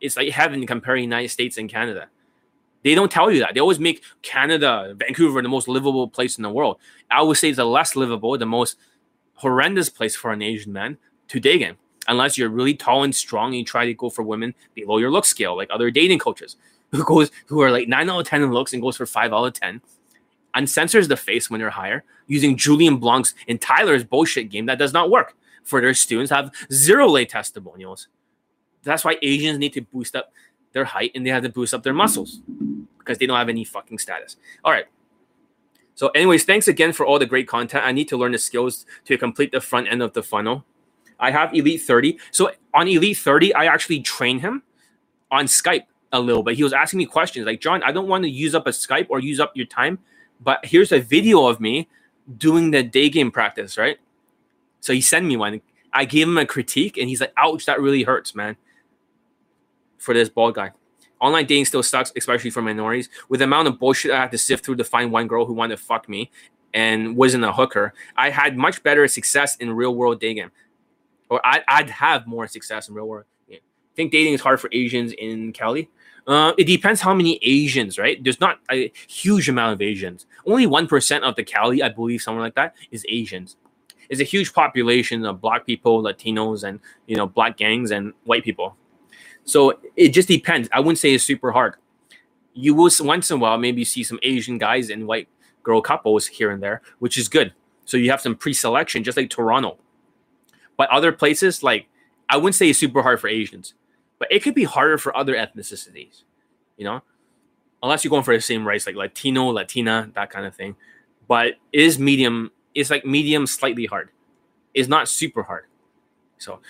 It's like heaven comparing United States and Canada. They don't tell you that. They always make Canada, Vancouver, the most livable place in the world. I would say it's the less livable, the most horrendous place for an Asian man to day in, unless you're really tall and strong and you try to go for women below your look scale, like other dating coaches who goes who are like nine out of ten in looks and goes for five out of ten. Uncensors the face when they're higher using Julien Blanc's and Tyler's bullshit game that does not work for their students have zero lay testimonials. That's why Asians need to boost up their height and they have to boost up their muscles because they don't have any fucking status. All right. So, anyways, thanks again for all the great content. I need to learn the skills to complete the front end of the funnel. I have Elite 30. So on Elite 30, I actually train him on Skype a little bit. He was asking me questions like, John, I don't want to use up a Skype or use up your time, but here's a video of me doing the day game practice, right? So he sent me one. I gave him a critique and he's like, ouch, that really hurts, man. For this bald guy. Online dating still sucks, especially for minorities. With the amount of bullshit I had to sift through to find one girl who wanted to fuck me and wasn't a hooker, I had much better success in real world dating or I'd, I'd have more success in real world. Yeah. I think dating is hard for Asians in Cali. Uh, it depends how many Asians, right? There's not a huge amount of Asians. Only 1% of the Cali, I believe, somewhere like that, is Asians. It's a huge population of black people, Latinos, and you know, black gangs and white people. So it just depends. I wouldn't say it's super hard. You will once in a while maybe see some Asian guys and white girl couples here and there, which is good. So you have some pre-selection, just like Toronto. But other places, like I wouldn't say it's super hard for Asians, but it could be harder for other ethnicities, you know, unless you're going for the same race, like Latino, Latina, that kind of thing. But it is medium. It's like medium, slightly hard. It's not super hard. So,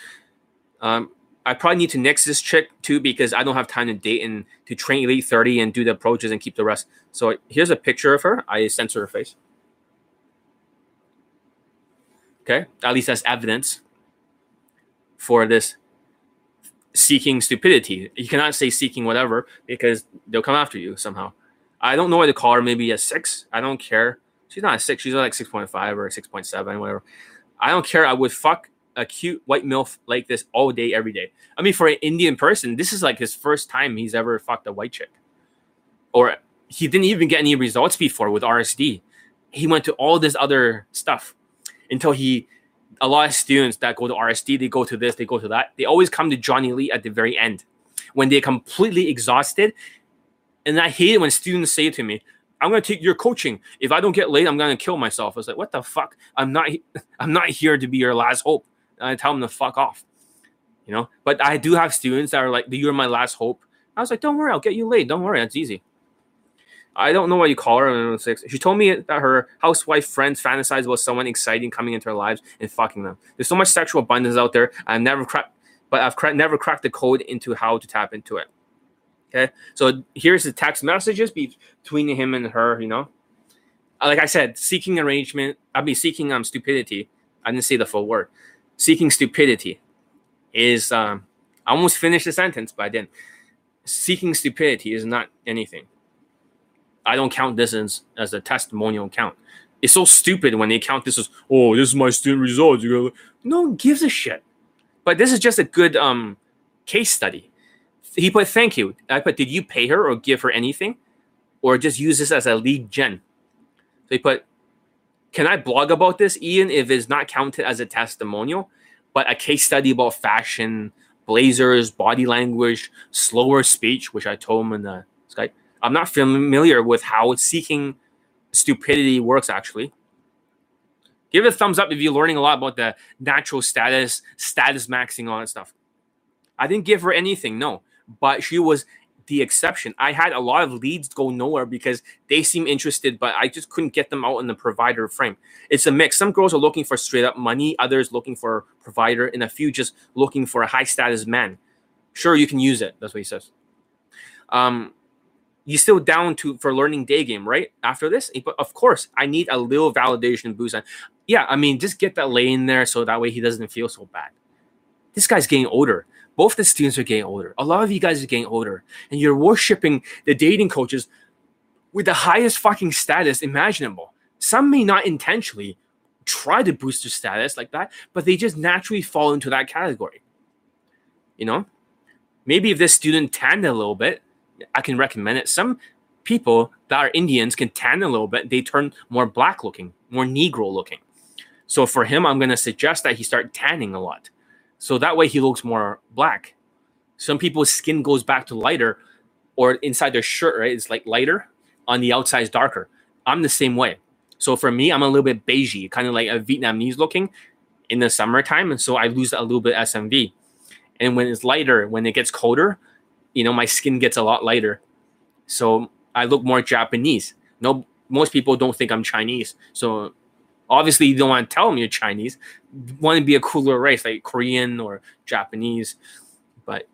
um, I probably need to next this chick too because I don't have time to date and to train Elite 30 and do the approaches and keep the rest. So here's a picture of her. I censor her face. Okay, at least that's evidence for this seeking stupidity. You cannot say seeking whatever because they'll come after you somehow. I don't know why to call her. Maybe a six. I don't care. She's not a six. She's like six point five or six point seven, whatever. I don't care. I would fuck a cute white milf like this all day, every day. I mean, for an Indian person, this is like his first time he's ever fucked a white chick, or he didn't even get any results before with RSD. He went to all this other stuff until he a lot of students that go to RSD, they go to this, they go to that. They always come to Johnny Lee at the very end when they're completely exhausted. And I hate it when students say to me, I'm gonna take your coaching. If I don't get laid, I'm gonna kill myself. I was like, what the fuck? I'm not I'm not here to be your last hope. I tell them to fuck off. You know, but I do have students that are like, you're my last hope. I was like, don't worry, I'll get you laid. Don't worry, that's easy. I don't know why you call her. Six. She told me that her housewife friends fantasize about someone exciting coming into their lives and fucking them. There's so much sexual abundance out there. I've never cracked, but I've cra- never cracked the code into how to tap into it. Okay, so here's the text messages between him and her. You know, like I said, seeking arrangement. I mean, seeking um stupidity. I didn't say the full word. Seeking stupidity is um. I almost finished the sentence, but I didn't. Seeking stupidity is not anything I don't count this as, as a testimonial count. It's so stupid when they count this as, oh, this is my student results. You go, no one gives a shit. But this is just a good um case study. He put thank you. I put, did you pay her or give her anything? Or just use this as a lead gen? So he put, can I blog about this, Ian, if it's not counted as a testimonial, but a case study about fashion, blazers, body language, slower speech, which I told him in the Skype I'm not familiar with how seeking stupidity works actually. Give it a thumbs up if you're learning a lot about the natural status, status maxing, all that stuff. I didn't give her anything, no, but she was the exception. I had a lot of leads go nowhere because they seem interested, but I just couldn't get them out in the provider frame. It's a mix. Some girls are looking for straight up money, others looking for provider, and a few just looking for a high status man. Sure, you can use it. That's what he says. Um, you still down to for learning day game, right? After this, but of course, I need a little validation boost. Yeah, I mean, just get that lay in there so that way he doesn't feel so bad. This guy's getting older. Both the students are getting older. A lot of you guys are getting older, and you're worshiping the dating coaches with the highest fucking status imaginable. Some may not intentionally try to boost their status like that, but they just naturally fall into that category. You know, maybe if this student tanned a little bit, I can recommend it. Some people that are Indians can tan a little bit. They turn more black looking, more Negro looking. So for him, I'm going to suggest that he start tanning a lot. So that way he looks more black. Some people's skin goes back to lighter, or inside their shirt, right? It's like lighter, on the outside is darker. I'm the same way. So for me, I'm a little bit beigey, kind of like a Vietnamese looking in the summertime. And so I lose a little bit SMV. And when it's lighter, when it gets colder, you know, my skin gets a lot lighter. So I look more Japanese. No, most people don't think I'm Chinese. So obviously you don't want to tell them you're Chinese. You want to be a cooler race like Korean or Japanese. But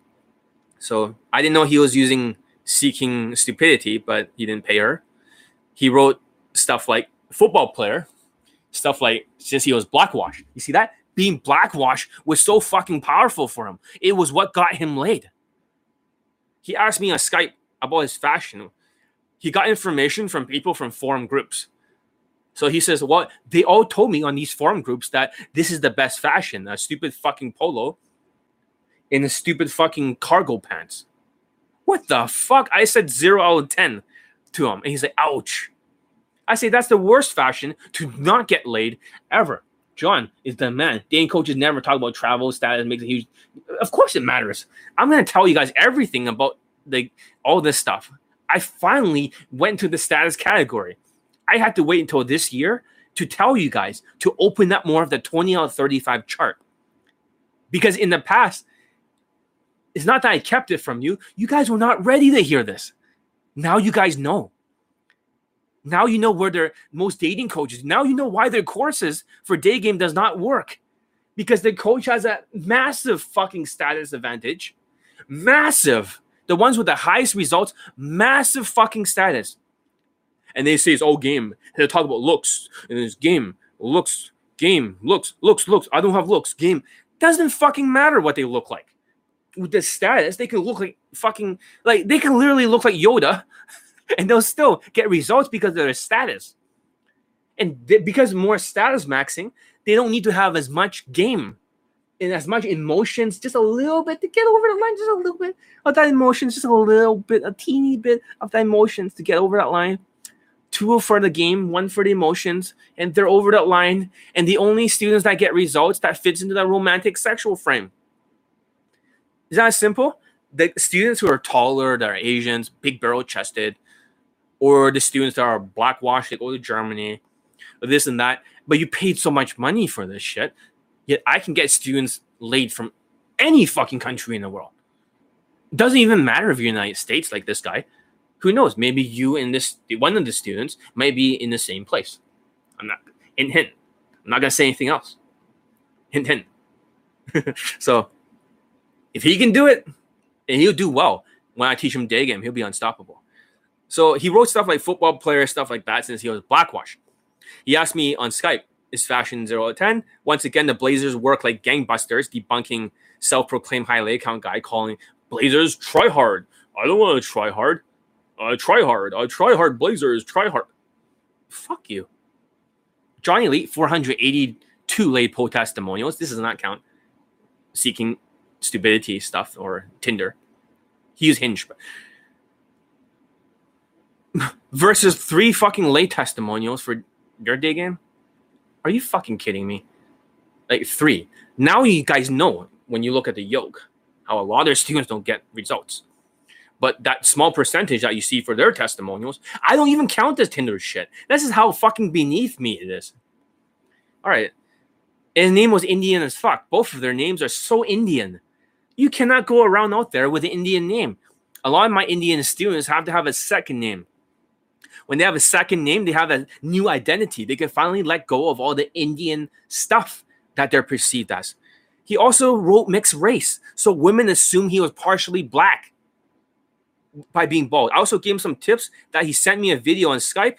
so I didn't know he was using seeking stupidity, but he didn't pay her. He wrote stuff like football player, stuff like since he was blackwashed. You see that? Being blackwashed was so fucking powerful for him. It was what got him laid. He asked me on Skype about his fashion. He got information from people from forum groups. So he says, Well, they all told me on these forum groups that this is the best fashion a stupid fucking polo in a stupid fucking cargo pants. What the fuck? I said zero out of 10 to him. And he's like, Ouch. I say that's the worst fashion to not get laid ever. John is the man. Dating coaches never talk about travel status, makes a huge. Of course, it matters. I'm to tell you guys everything about like all this stuff. I finally went to the status category. I had to wait until this year to tell you guys to open up more of the 20 out of 35 chart. Because in the past, it's not that I kept it from you. You guys were not ready to hear this. Now you guys know. Now you know where their most dating coaches. Now you know why their courses for day game does not work. Because the coach has a massive fucking status advantage. Massive. The ones with the highest results, massive fucking status. And they say it's all game. And they talk about looks. And it's game, looks, game, looks, looks, looks. I don't have looks. Game. Doesn't fucking matter what they look like. With the status, they can look like fucking like they can literally look like Yoda and they'll still get results because of their status. And they, because more status maxing, they don't need to have as much game and as much emotions, just a little bit to get over the line, just a little bit of that emotions, just a little bit, a teeny bit of that emotions to get over that line. Two for the game, one for the emotions, and they're over that line. And the only students that get results that fits into the romantic sexual frame. Is that simple? The students who are taller, that are Asians, big barrel chested, or the students that are blackwashed, they go to Germany, or this and that. But you paid so much money for this shit. Yet I can get students laid from any fucking country in the world. Doesn't even matter if you're United States like this guy. Who knows? Maybe you and this one of the students might be in the same place. I'm not hint hint. I'm not gonna say anything else. Hint hint. so if he can do it, and he'll do well when I teach him day game, he'll be unstoppable. So he wrote stuff like football player, stuff like that since he was blackwash. He asked me on Skype, is fashion 0 to 10? Once again, the Blazers work like gangbusters, debunking self-proclaimed high leg count guy calling Blazers try hard. I don't want to try hard. Uh, I try hard. I uh, try hard. Blazers try hard. Fuck you. Johnny Elite 482 laid poll testimonials. This does not count seeking stupidity stuff or Tinder. He Hinge. Versus three fucking lay testimonials for your day game? Are you fucking kidding me? Like three. Now you guys know when you look at the yoke how a lot of students don't get results. But that small percentage that you see for their testimonials, I don't even count as Tinder shit. This is how fucking beneath me it is. All right. His name was Indian as fuck. Both of their names are so Indian. You cannot go around out there with an Indian name. A lot of my Indian students have to have a second name when they have a second name, they have a new identity. They can finally let go of all the Indian stuff that they're perceived as. He also wrote mixed race, so women assume he was partially black by being bald. I also gave him some tips that he sent me a video on Skype,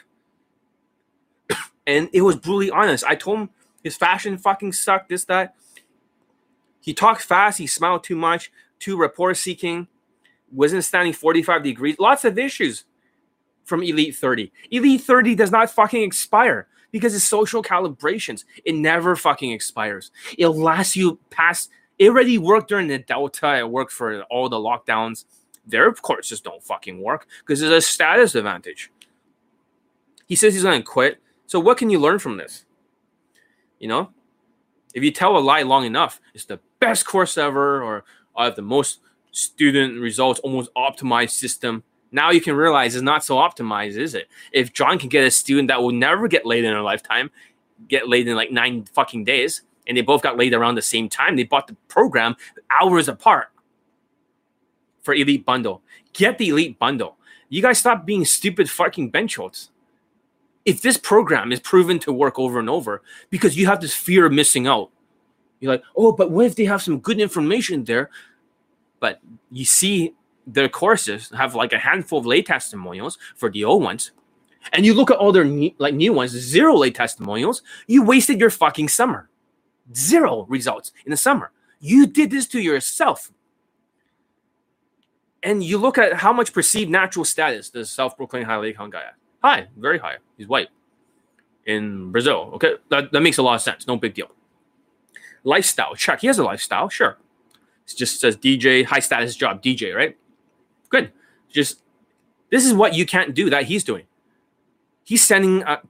and it was brutally honest. I told him his fashion fucking sucked, this, that. He talked fast, he smiled too much, too rapport seeking, wasn't standing 45 degrees, lots of issues from Elite 30. Elite 30 does not fucking expire because it's social calibrations. It never fucking expires. It lasts you past. It already worked during the Delta. It worked for all the lockdowns. Their courses don't fucking work because it's a status advantage. He says he's going to quit. So what can you learn from this? You know, If you tell a lie long enough, it's the best course ever, or I have the most student results, almost optimized system. Now you can realize it's not so optimized, is it? If John can get a student that will never get laid in a lifetime, get laid in like nine fucking days, and they both got laid around the same time, they bought the program hours apart for Elite Bundle. Get the Elite Bundle. You guys stop being stupid fucking bench holds. If this program is proven to work over and over because you have this fear of missing out, you're like, oh, but what if they have some good information there? But you see their courses have like a handful of lay testimonials for the old ones. And you look at all their new, like new ones, zero lay testimonials. You wasted your fucking summer. Zero results in the summer. You did this to yourself. And you look at how much perceived natural status does self-proclaimed icon guy have. High, very high. He's white in Brazil. Okay, that, that makes a lot of sense. No big deal. Lifestyle, check. He has a lifestyle, sure. It just says DJ, high status job, DJ, right? Good. Just this is what you can't do that he's doing. He's sending. A,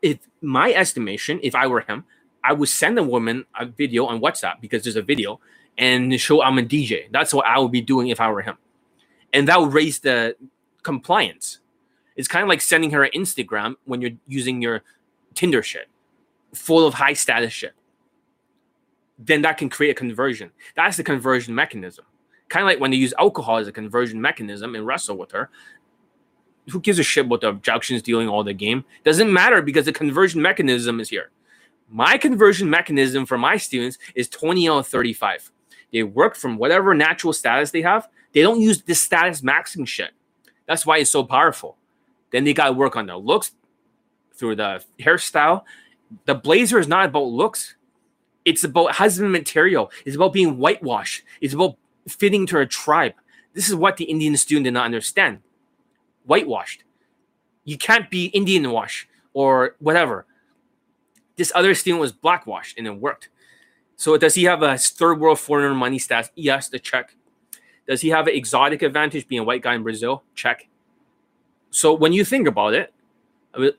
if my estimation, if I were him, I would send a woman a video on WhatsApp because there's a video and show I'm a DJ. That's what I would be doing if I were him, and that would raise the compliance. It's kind of like sending her an Instagram when you're using your Tinder shit, full of high status shit then that can create a conversion. That's the conversion mechanism. Kind of like when they use alcohol as a conversion mechanism and wrestle with her. Who gives a shit what the objections dealing all the game? Doesn't matter because the conversion mechanism is here. My conversion mechanism for my students is 20 out of 35. They work from whatever natural status they have. They don't use this status maxing shit. That's why it's so powerful. Then they got to work on their looks through the hairstyle. The blazer is not about looks. It's about husband material. It's about being whitewashed. It's about fitting to a tribe. This is what the Indian student did not understand. Whitewashed. You can't be Indian wash or whatever. This other student was blackwashed and it worked. So does he have a third world foreigner money status? Yes, the check. Does he have an exotic advantage being a white guy in Brazil? Check. So when you think about it,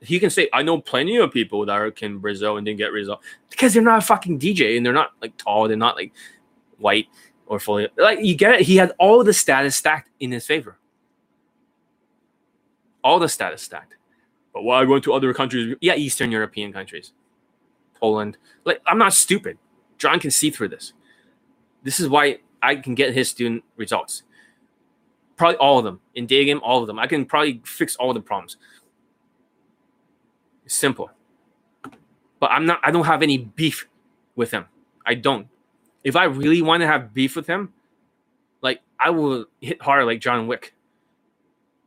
he can say, I know plenty of people that are in Brazil and didn't get results because they're not a fucking DJ and they're not like tall, they're not like white or fully like you get it. He had all the status stacked in his favor. All the status stacked. But why going to other countries? Yeah, Eastern European countries. Poland. Like, I'm not stupid. John can see through this. This is why I can get his student results. Probably all of them. In day game, all of them. I can probably fix all the problems. Simple. But I'm not I don't have any beef with him. I don't. If I really want to have beef with him, like I will hit hard like John Wick.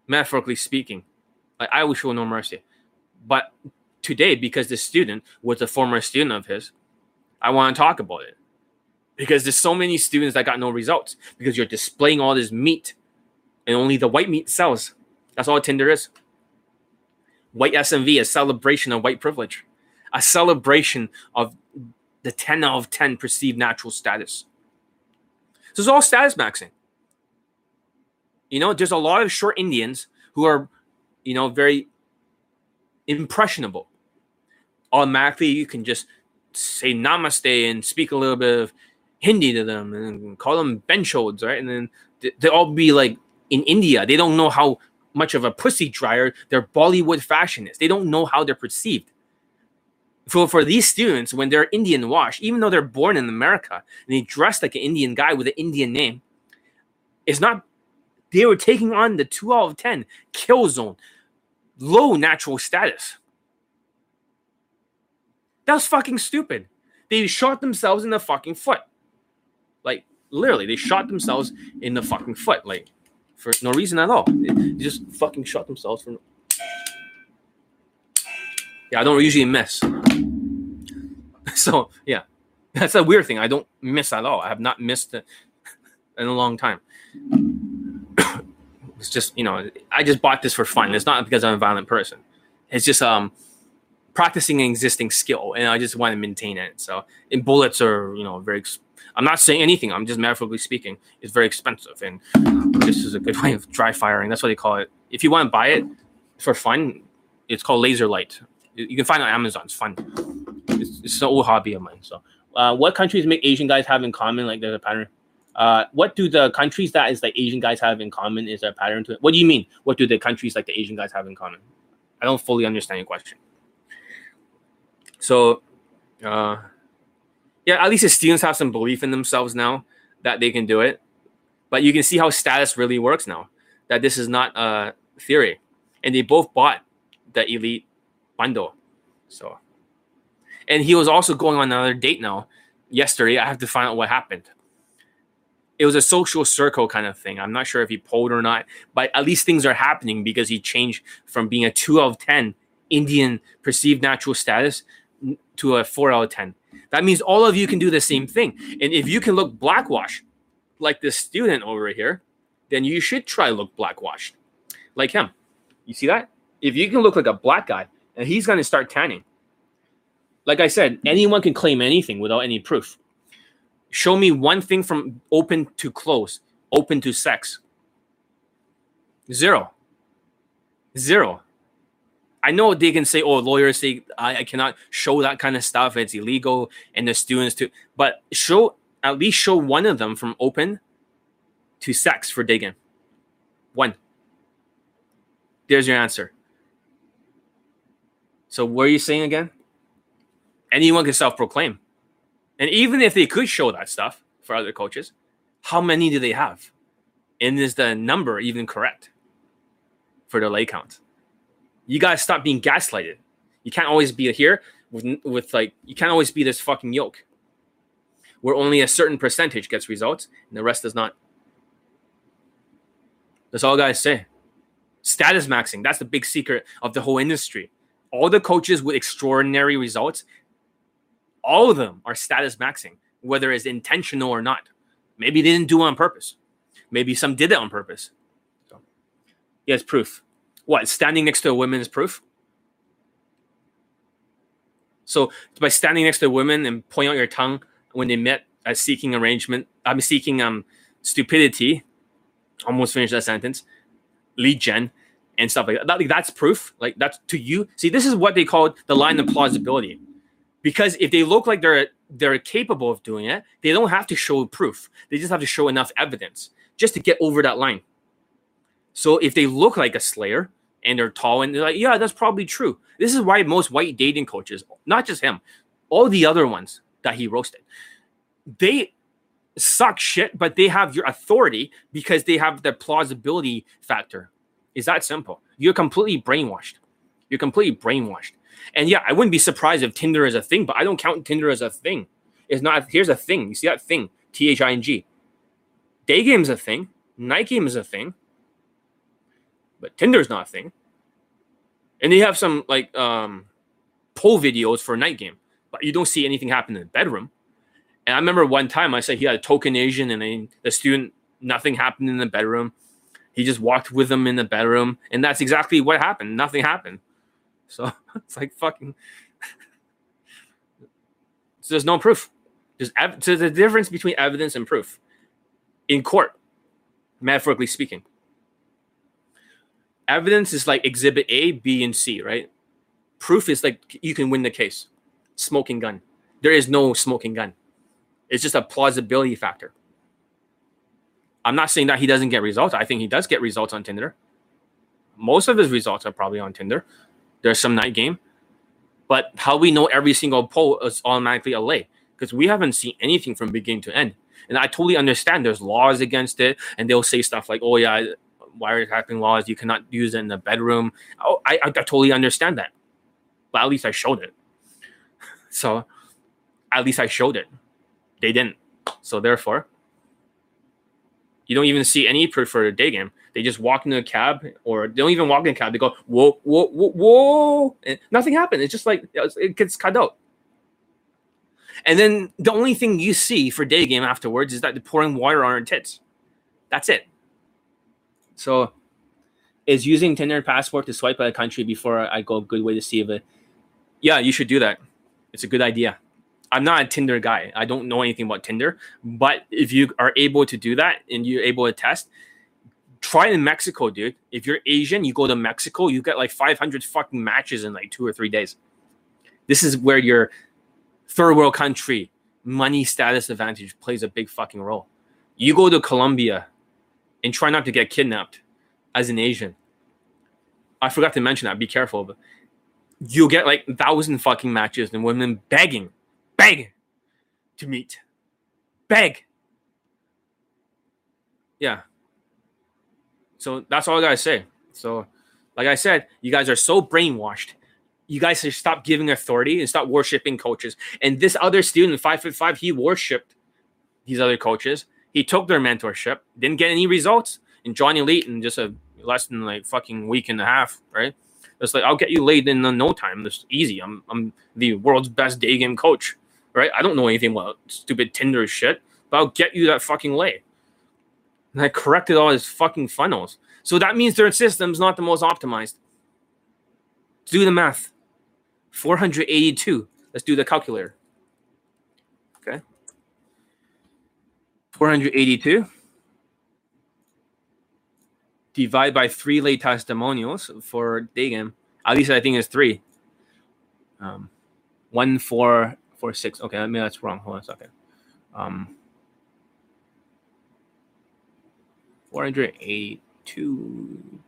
Metaphorically speaking. Like I will show no mercy. But today, because the student was a former student of his, I want to talk about it. Because there's so many students that got no results because you're displaying all this meat and only the white meat sells. That's all Tinder is white SMV, a celebration of white privilege, a celebration of the 10 out of 10 perceived natural status. So it's all status maxing. You know, there's a lot of short Indians who are, you know, very impressionable. Automatically, you can just say namaste and speak a little bit of Hindi to them and call them benchodes, right? And then they all be like in India. They don't know how much of a pussy dryer their Bollywood fashion is. They don't know how they're perceived. For, for these students, when they're Indian wash, even though they're born in America and they dress like an Indian guy with an Indian name, it's not, they were taking on the 2 out of 10 kill zone, low natural status. That's fucking stupid. They shot themselves in the fucking foot. Literally, they shot themselves in the fucking foot. Like, for no reason at all. They just fucking shot themselves for. Yeah, I don't usually miss. So yeah, that's a weird thing. I don't miss at all. I have not missed in a long time. it's just you know, I just bought this for fun. It's not because I'm a violent person. It's just um practicing an existing skill, and I just want to maintain it. So, and bullets are you know very I'm not saying anything. I'm just metaphorically speaking. It's very expensive, and this is a good way of dry firing. That's what they call it. If you want to buy it for fun, it's called laser light. You can find it on Amazon. It's fun. It's, it's an old hobby of mine. So Uh, what countries make Asian guys have in common? Like there's a pattern. Uh, what do the countries that is like Asian guys have in common? Is there a pattern to it? What do you mean? What do the countries like the Asian guys have in common? I don't fully understand your question. So, uh, yeah, at least the students have some belief in themselves now that they can do it. But you can see how status really works now. That this is not a theory, and they both bought the elite bundle. So, and he was also going on another date now. Yesterday, I have to find out what happened. It was a social circle kind of thing. I'm not sure if he pulled or not, but at least things are happening because he changed from being a two out of ten Indian perceived natural status to a four out of ten. That means all of you can do the same thing. And if you can look blackwash like this student over here, then you should try look blackwashed like him. You see that? If you can look like a black guy and he's going to start tanning. Like I said, anyone can claim anything without any proof. Show me one thing from open to close, open to sex. Zero. Zero. I know they can say, oh, lawyers say I, I, cannot show that kind of stuff. It's illegal, and the students too. But show at least show one of them from open to sex for digging. One. There's your answer. So what are you saying again? Anyone can self-proclaim. And even if they could show that stuff for other coaches, how many do they have? And is the number even correct for the lay count? You gotta stop being gaslighted. You can't always be here with with like you can't always be this fucking yoke where only a certain percentage gets results and the rest does not. That's all guys say. Status maxing, that's the big secret of the whole industry. All the coaches with extraordinary results, all of them are status maxing, whether it's intentional or not. Maybe they didn't do it on purpose. Maybe some did it on purpose. So, yes, proof. What? Standing next to a woman is proof? So by standing next to a woman and pointing out your tongue when they met as seeking arrangement, I'm seeking um stupidity. Almost finished that sentence. Lead gen and stuff like that. that. That's proof. Like that's to you. See, this is what they call the line of plausibility. Because if they look like they're they're capable of doing it, they don't have to show proof. They just have to show enough evidence just to get over that line. So if they look like a slayer and they're tall and they're like, yeah, that's probably true. This is why most white dating coaches, not just him, all the other ones that he roasted, they suck shit, but they have your authority because they have the plausibility factor. Is that simple? You're completely brainwashed. You're completely brainwashed. And yeah, I wouldn't be surprised if Tinder is a thing, but I don't count Tinder as a thing. It's not. Here's a thing. You see that thing? T H I N G. Day game is a thing. Night game is a thing. But Tinder is not a thing. And they have some like um poll videos for a night game, but you don't see anything happen in the bedroom. And I remember one time I said he had a token Asian, and the student nothing happened in the bedroom. He just walked with them in the bedroom, and that's exactly what happened. Nothing happened. So it's like fucking. so there's no proof. There's ev- so the difference between evidence and proof in court, metaphorically speaking. Evidence is like exhibit A, B, and C, right? Proof is like you can win the case. Smoking gun. There is no smoking gun. It's just a plausibility factor. I'm not saying that he doesn't get results. I think he does get results on Tinder. Most of his results are probably on Tinder. There's some night game. But how we know every single poll is automatically a lay? Because we haven't seen anything from beginning to end. And I totally understand there's laws against it. And they'll say stuff like, oh, yeah, wiretapping laws, you cannot use it in the bedroom. Oh, I, I, totally understand that. But at least I showed it. so at least I showed it. They didn't. So therefore, you don't even see any proof for a day game. They just walk into a cab, or they don't even walk in a cab. They go whoa, whoa, whoa, whoa, and nothing happened. It's just like it gets cut out. And then the only thing you see for day game afterwards is that they're pouring water on her tits. That's it. So, is using Tinder passport to swipe at a country before I go a good way to see if it? Yeah, you should do that. It's a good idea. I'm not a Tinder guy. I don't know anything about Tinder, but if you are able to do that and you're able to test, try in Mexico, dude. If you're Asian, you go to Mexico, you get like 500 fucking matches in like two or three days. This is where your third world country money status advantage plays a big fucking role. You go to Colombia and try not to get kidnapped as an Asian. I forgot to mention that. Be careful. But you'll get like thousand fucking matches and women begging, begging to meet. Beg. Yeah. So that's all I gotta say. So, like I said, you guys are so brainwashed. You guys should stop giving authority and stop worshiping coaches. And this other student, five foot five, he worshipped these other coaches. He took their mentorship, didn't get any results. And Johnny Layton, just a less than like fucking week and a half, right? It's like I'll get you laid in no time. It's easy. I'm I'm the world's best day game coach, right? I don't know anything about stupid Tinder shit, but I'll get you that fucking lay. And I corrected all his fucking funnels. So that means their system's not the most optimized. Do the math. 482. Let's do the calculator. Okay. 482 divide by three late testimonials for game. At least I think it's three. Um, one, four, four, six. Okay, maybe that's wrong. Hold on a second. Um, 482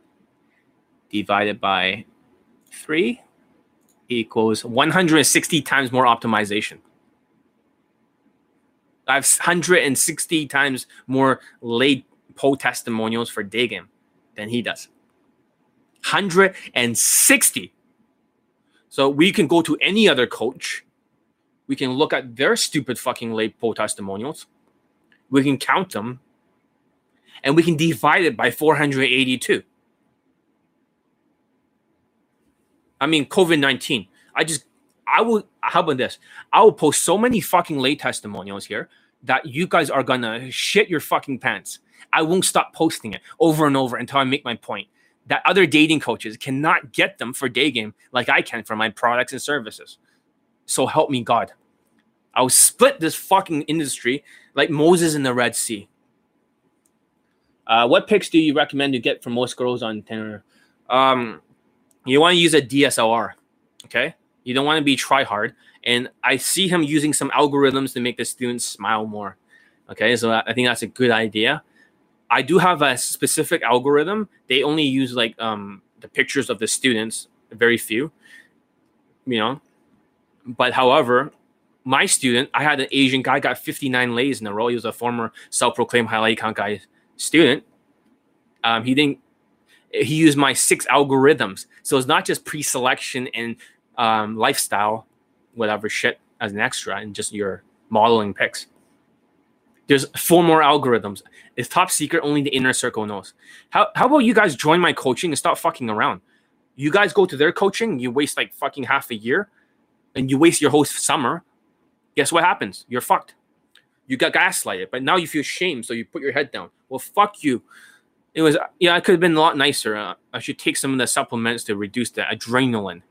divided by 3 equals 160 times more optimization. I have 160 times more late poll testimonials for day game than he does. 160. So we can go to any other coach. We can look at their stupid fucking late poll testimonials. We can count them. And we can divide it by 482. I mean, COVID 19. I just, I will, how about this? I will post so many fucking late testimonials here that you guys are gonna shit your fucking pants. I won't stop posting it over and over until I make my point that other dating coaches cannot get them for day game like I can for my products and services. So help me God. I'll split this fucking industry like Moses in the Red Sea. Uh, what pics do you recommend to get for most girls on Tinder? Um, you want to use a DSLR, okay? You don't want to be try hard. And I see him using some algorithms to make the students smile more. Okay, so I think that's a good idea. I do have a specific algorithm. They only use like um, the pictures of the students, very few, you know. But however, my student, I had an Asian guy got 59 lays in a row. He was a former self-proclaimed high lay count guy student. Um, he didn't. He used my six algorithms, so it's not just pre-selection and um, lifestyle, whatever shit as an extra, and just your modeling pics. There's four more algorithms. It's top secret. Only the inner circle knows. How, how about you guys join my coaching and stop fucking around? You guys go to their coaching, you waste like fucking half a year and you waste your whole summer. Guess what happens? You're fucked. You got gaslighted, but now you feel shame, so you put your head down. Well, fuck you. It was, yeah, I could have been a lot nicer. Uh, I should take some of the supplements to reduce the adrenaline.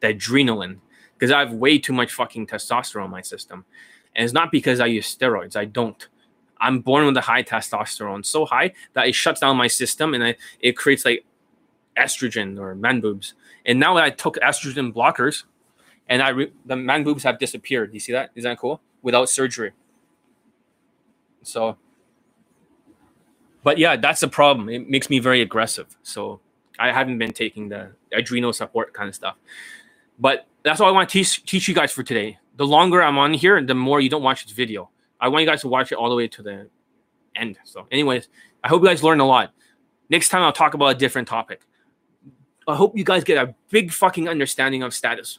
The adrenaline. Because I have way too much fucking testosterone in my system. And it's not because I use steroids. I don't. I'm born with a high testosterone, so high that it shuts down my system and I, it creates like estrogen or man boobs. And now I took estrogen blockers, and I re- the man boobs have disappeared. You see that? Is that cool? Without surgery. So, but yeah, that's the problem. It makes me very aggressive. So I haven't been taking the adrenal support kind of stuff. But that's all I want to teach teach you guys for today. The longer I'm on here, the more you don't watch this video. I want you guys to watch it all the way to the end. So, anyways, I hope you guys learned a lot. Next time, I'll talk about a different topic. I hope you guys get a big fucking understanding of status.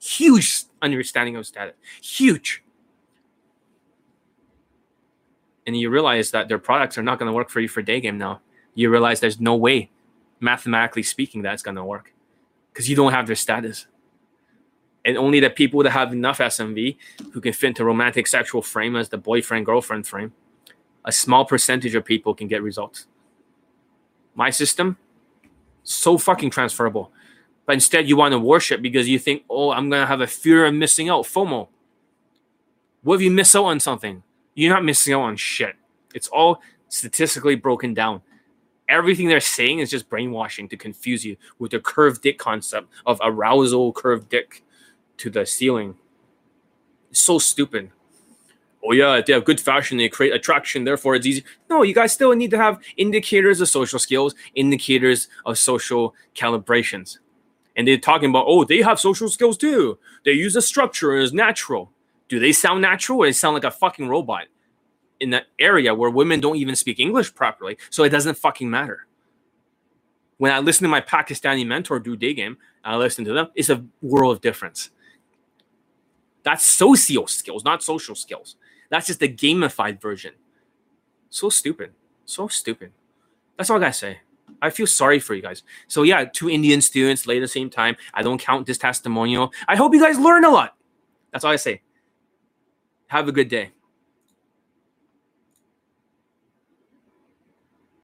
Huge understanding of status. Huge. And you realize that their products are not going to work for you for day game now. You realize there's no way, mathematically speaking, that's going to work because you don't have their status and only the people that have enough SMV who can fit into romantic sexual frame as the boyfriend girlfriend frame, a small percentage of people can get results. My system, so fucking transferable. But instead, you want to worship because you think, oh, I'm going to have a fear of missing out, FOMO. What if you miss out on something? You're not missing out on shit. It's all statistically broken down. Everything they're saying is just brainwashing to confuse you with the curved dick concept of arousal curved dick to the ceiling. It's so stupid. oh yeah, they have good fashion, they create attraction, therefore it's easy. No, you guys still need to have indicators of social skills, indicators of social calibrations. And they're talking about, oh, they have social skills too. They use a structure it's natural. Do they sound natural or they sound like a fucking robot in that area where women don't even speak English properly? So it doesn't fucking matter. When I listen to my Pakistani mentor do day game, I listen to them, it's a world of difference. That's socio skills, not social skills. That's just the gamified version. So stupid. So stupid. That's all I gotta say. I feel sorry for you guys. So yeah, two Indian students late at the same time. I don't count this testimonial. I hope you guys learn a lot. That's all I say. Have a good day.